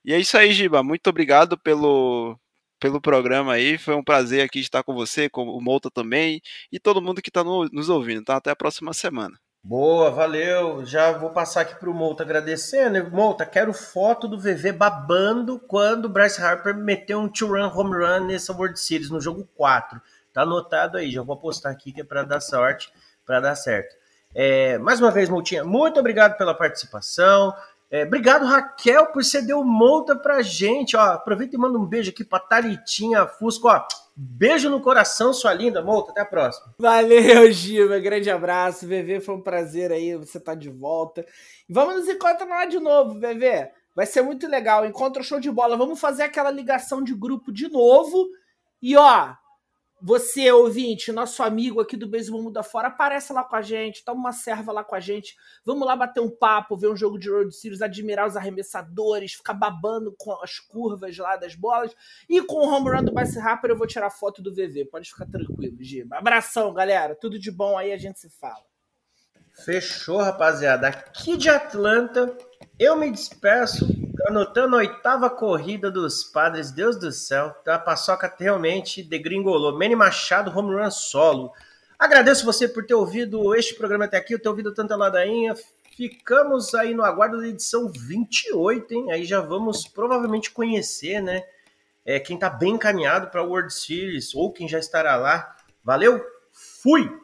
E é isso aí, Giba. Muito obrigado pelo, pelo programa aí. Foi um prazer aqui estar com você, com o Mouta também, e todo mundo que está no, nos ouvindo, tá? Até a próxima semana. Boa, valeu. Já vou passar aqui para o Mouta agradecendo. Mouta, quero foto do VV babando quando o Bryce Harper meteu um two-run home run nessa World Series, no jogo 4. Tá anotado aí, já vou postar aqui que é para dar sorte para dar certo. É, mais uma vez, Multinha, muito obrigado pela participação. É, obrigado, Raquel, por ceder o multa pra gente. Ó, aproveita e manda um beijo aqui pra Taritinha Fusco. Ó, beijo no coração, sua linda. Multa, até a próxima. Valeu, Giva. Grande abraço. VV, foi um prazer aí. Você tá de volta. Vamos nos encontrar lá de novo, VV. Vai ser muito legal. Encontro show de bola. Vamos fazer aquela ligação de grupo de novo. E ó, você, ouvinte, nosso amigo aqui do Beisebol Mundo Fora, aparece lá com a gente, toma uma serva lá com a gente. Vamos lá bater um papo, ver um jogo de World Series, admirar os arremessadores, ficar babando com as curvas lá das bolas. E com o home run do Bryce Harper eu vou tirar foto do VV. Pode ficar tranquilo, Giba. Abração, galera. Tudo de bom aí, a gente se fala. Fechou, rapaziada. Aqui de Atlanta, eu me despeço anotando a oitava corrida dos padres, Deus do céu, a paçoca realmente degringolou. Manny Machado, home run solo. Agradeço você por ter ouvido este programa até aqui, ter ouvido tanta ladainha. ficamos aí no aguardo da edição 28, hein? Aí já vamos provavelmente conhecer, né? É, quem tá bem encaminhado para a World Series ou quem já estará lá. Valeu, fui!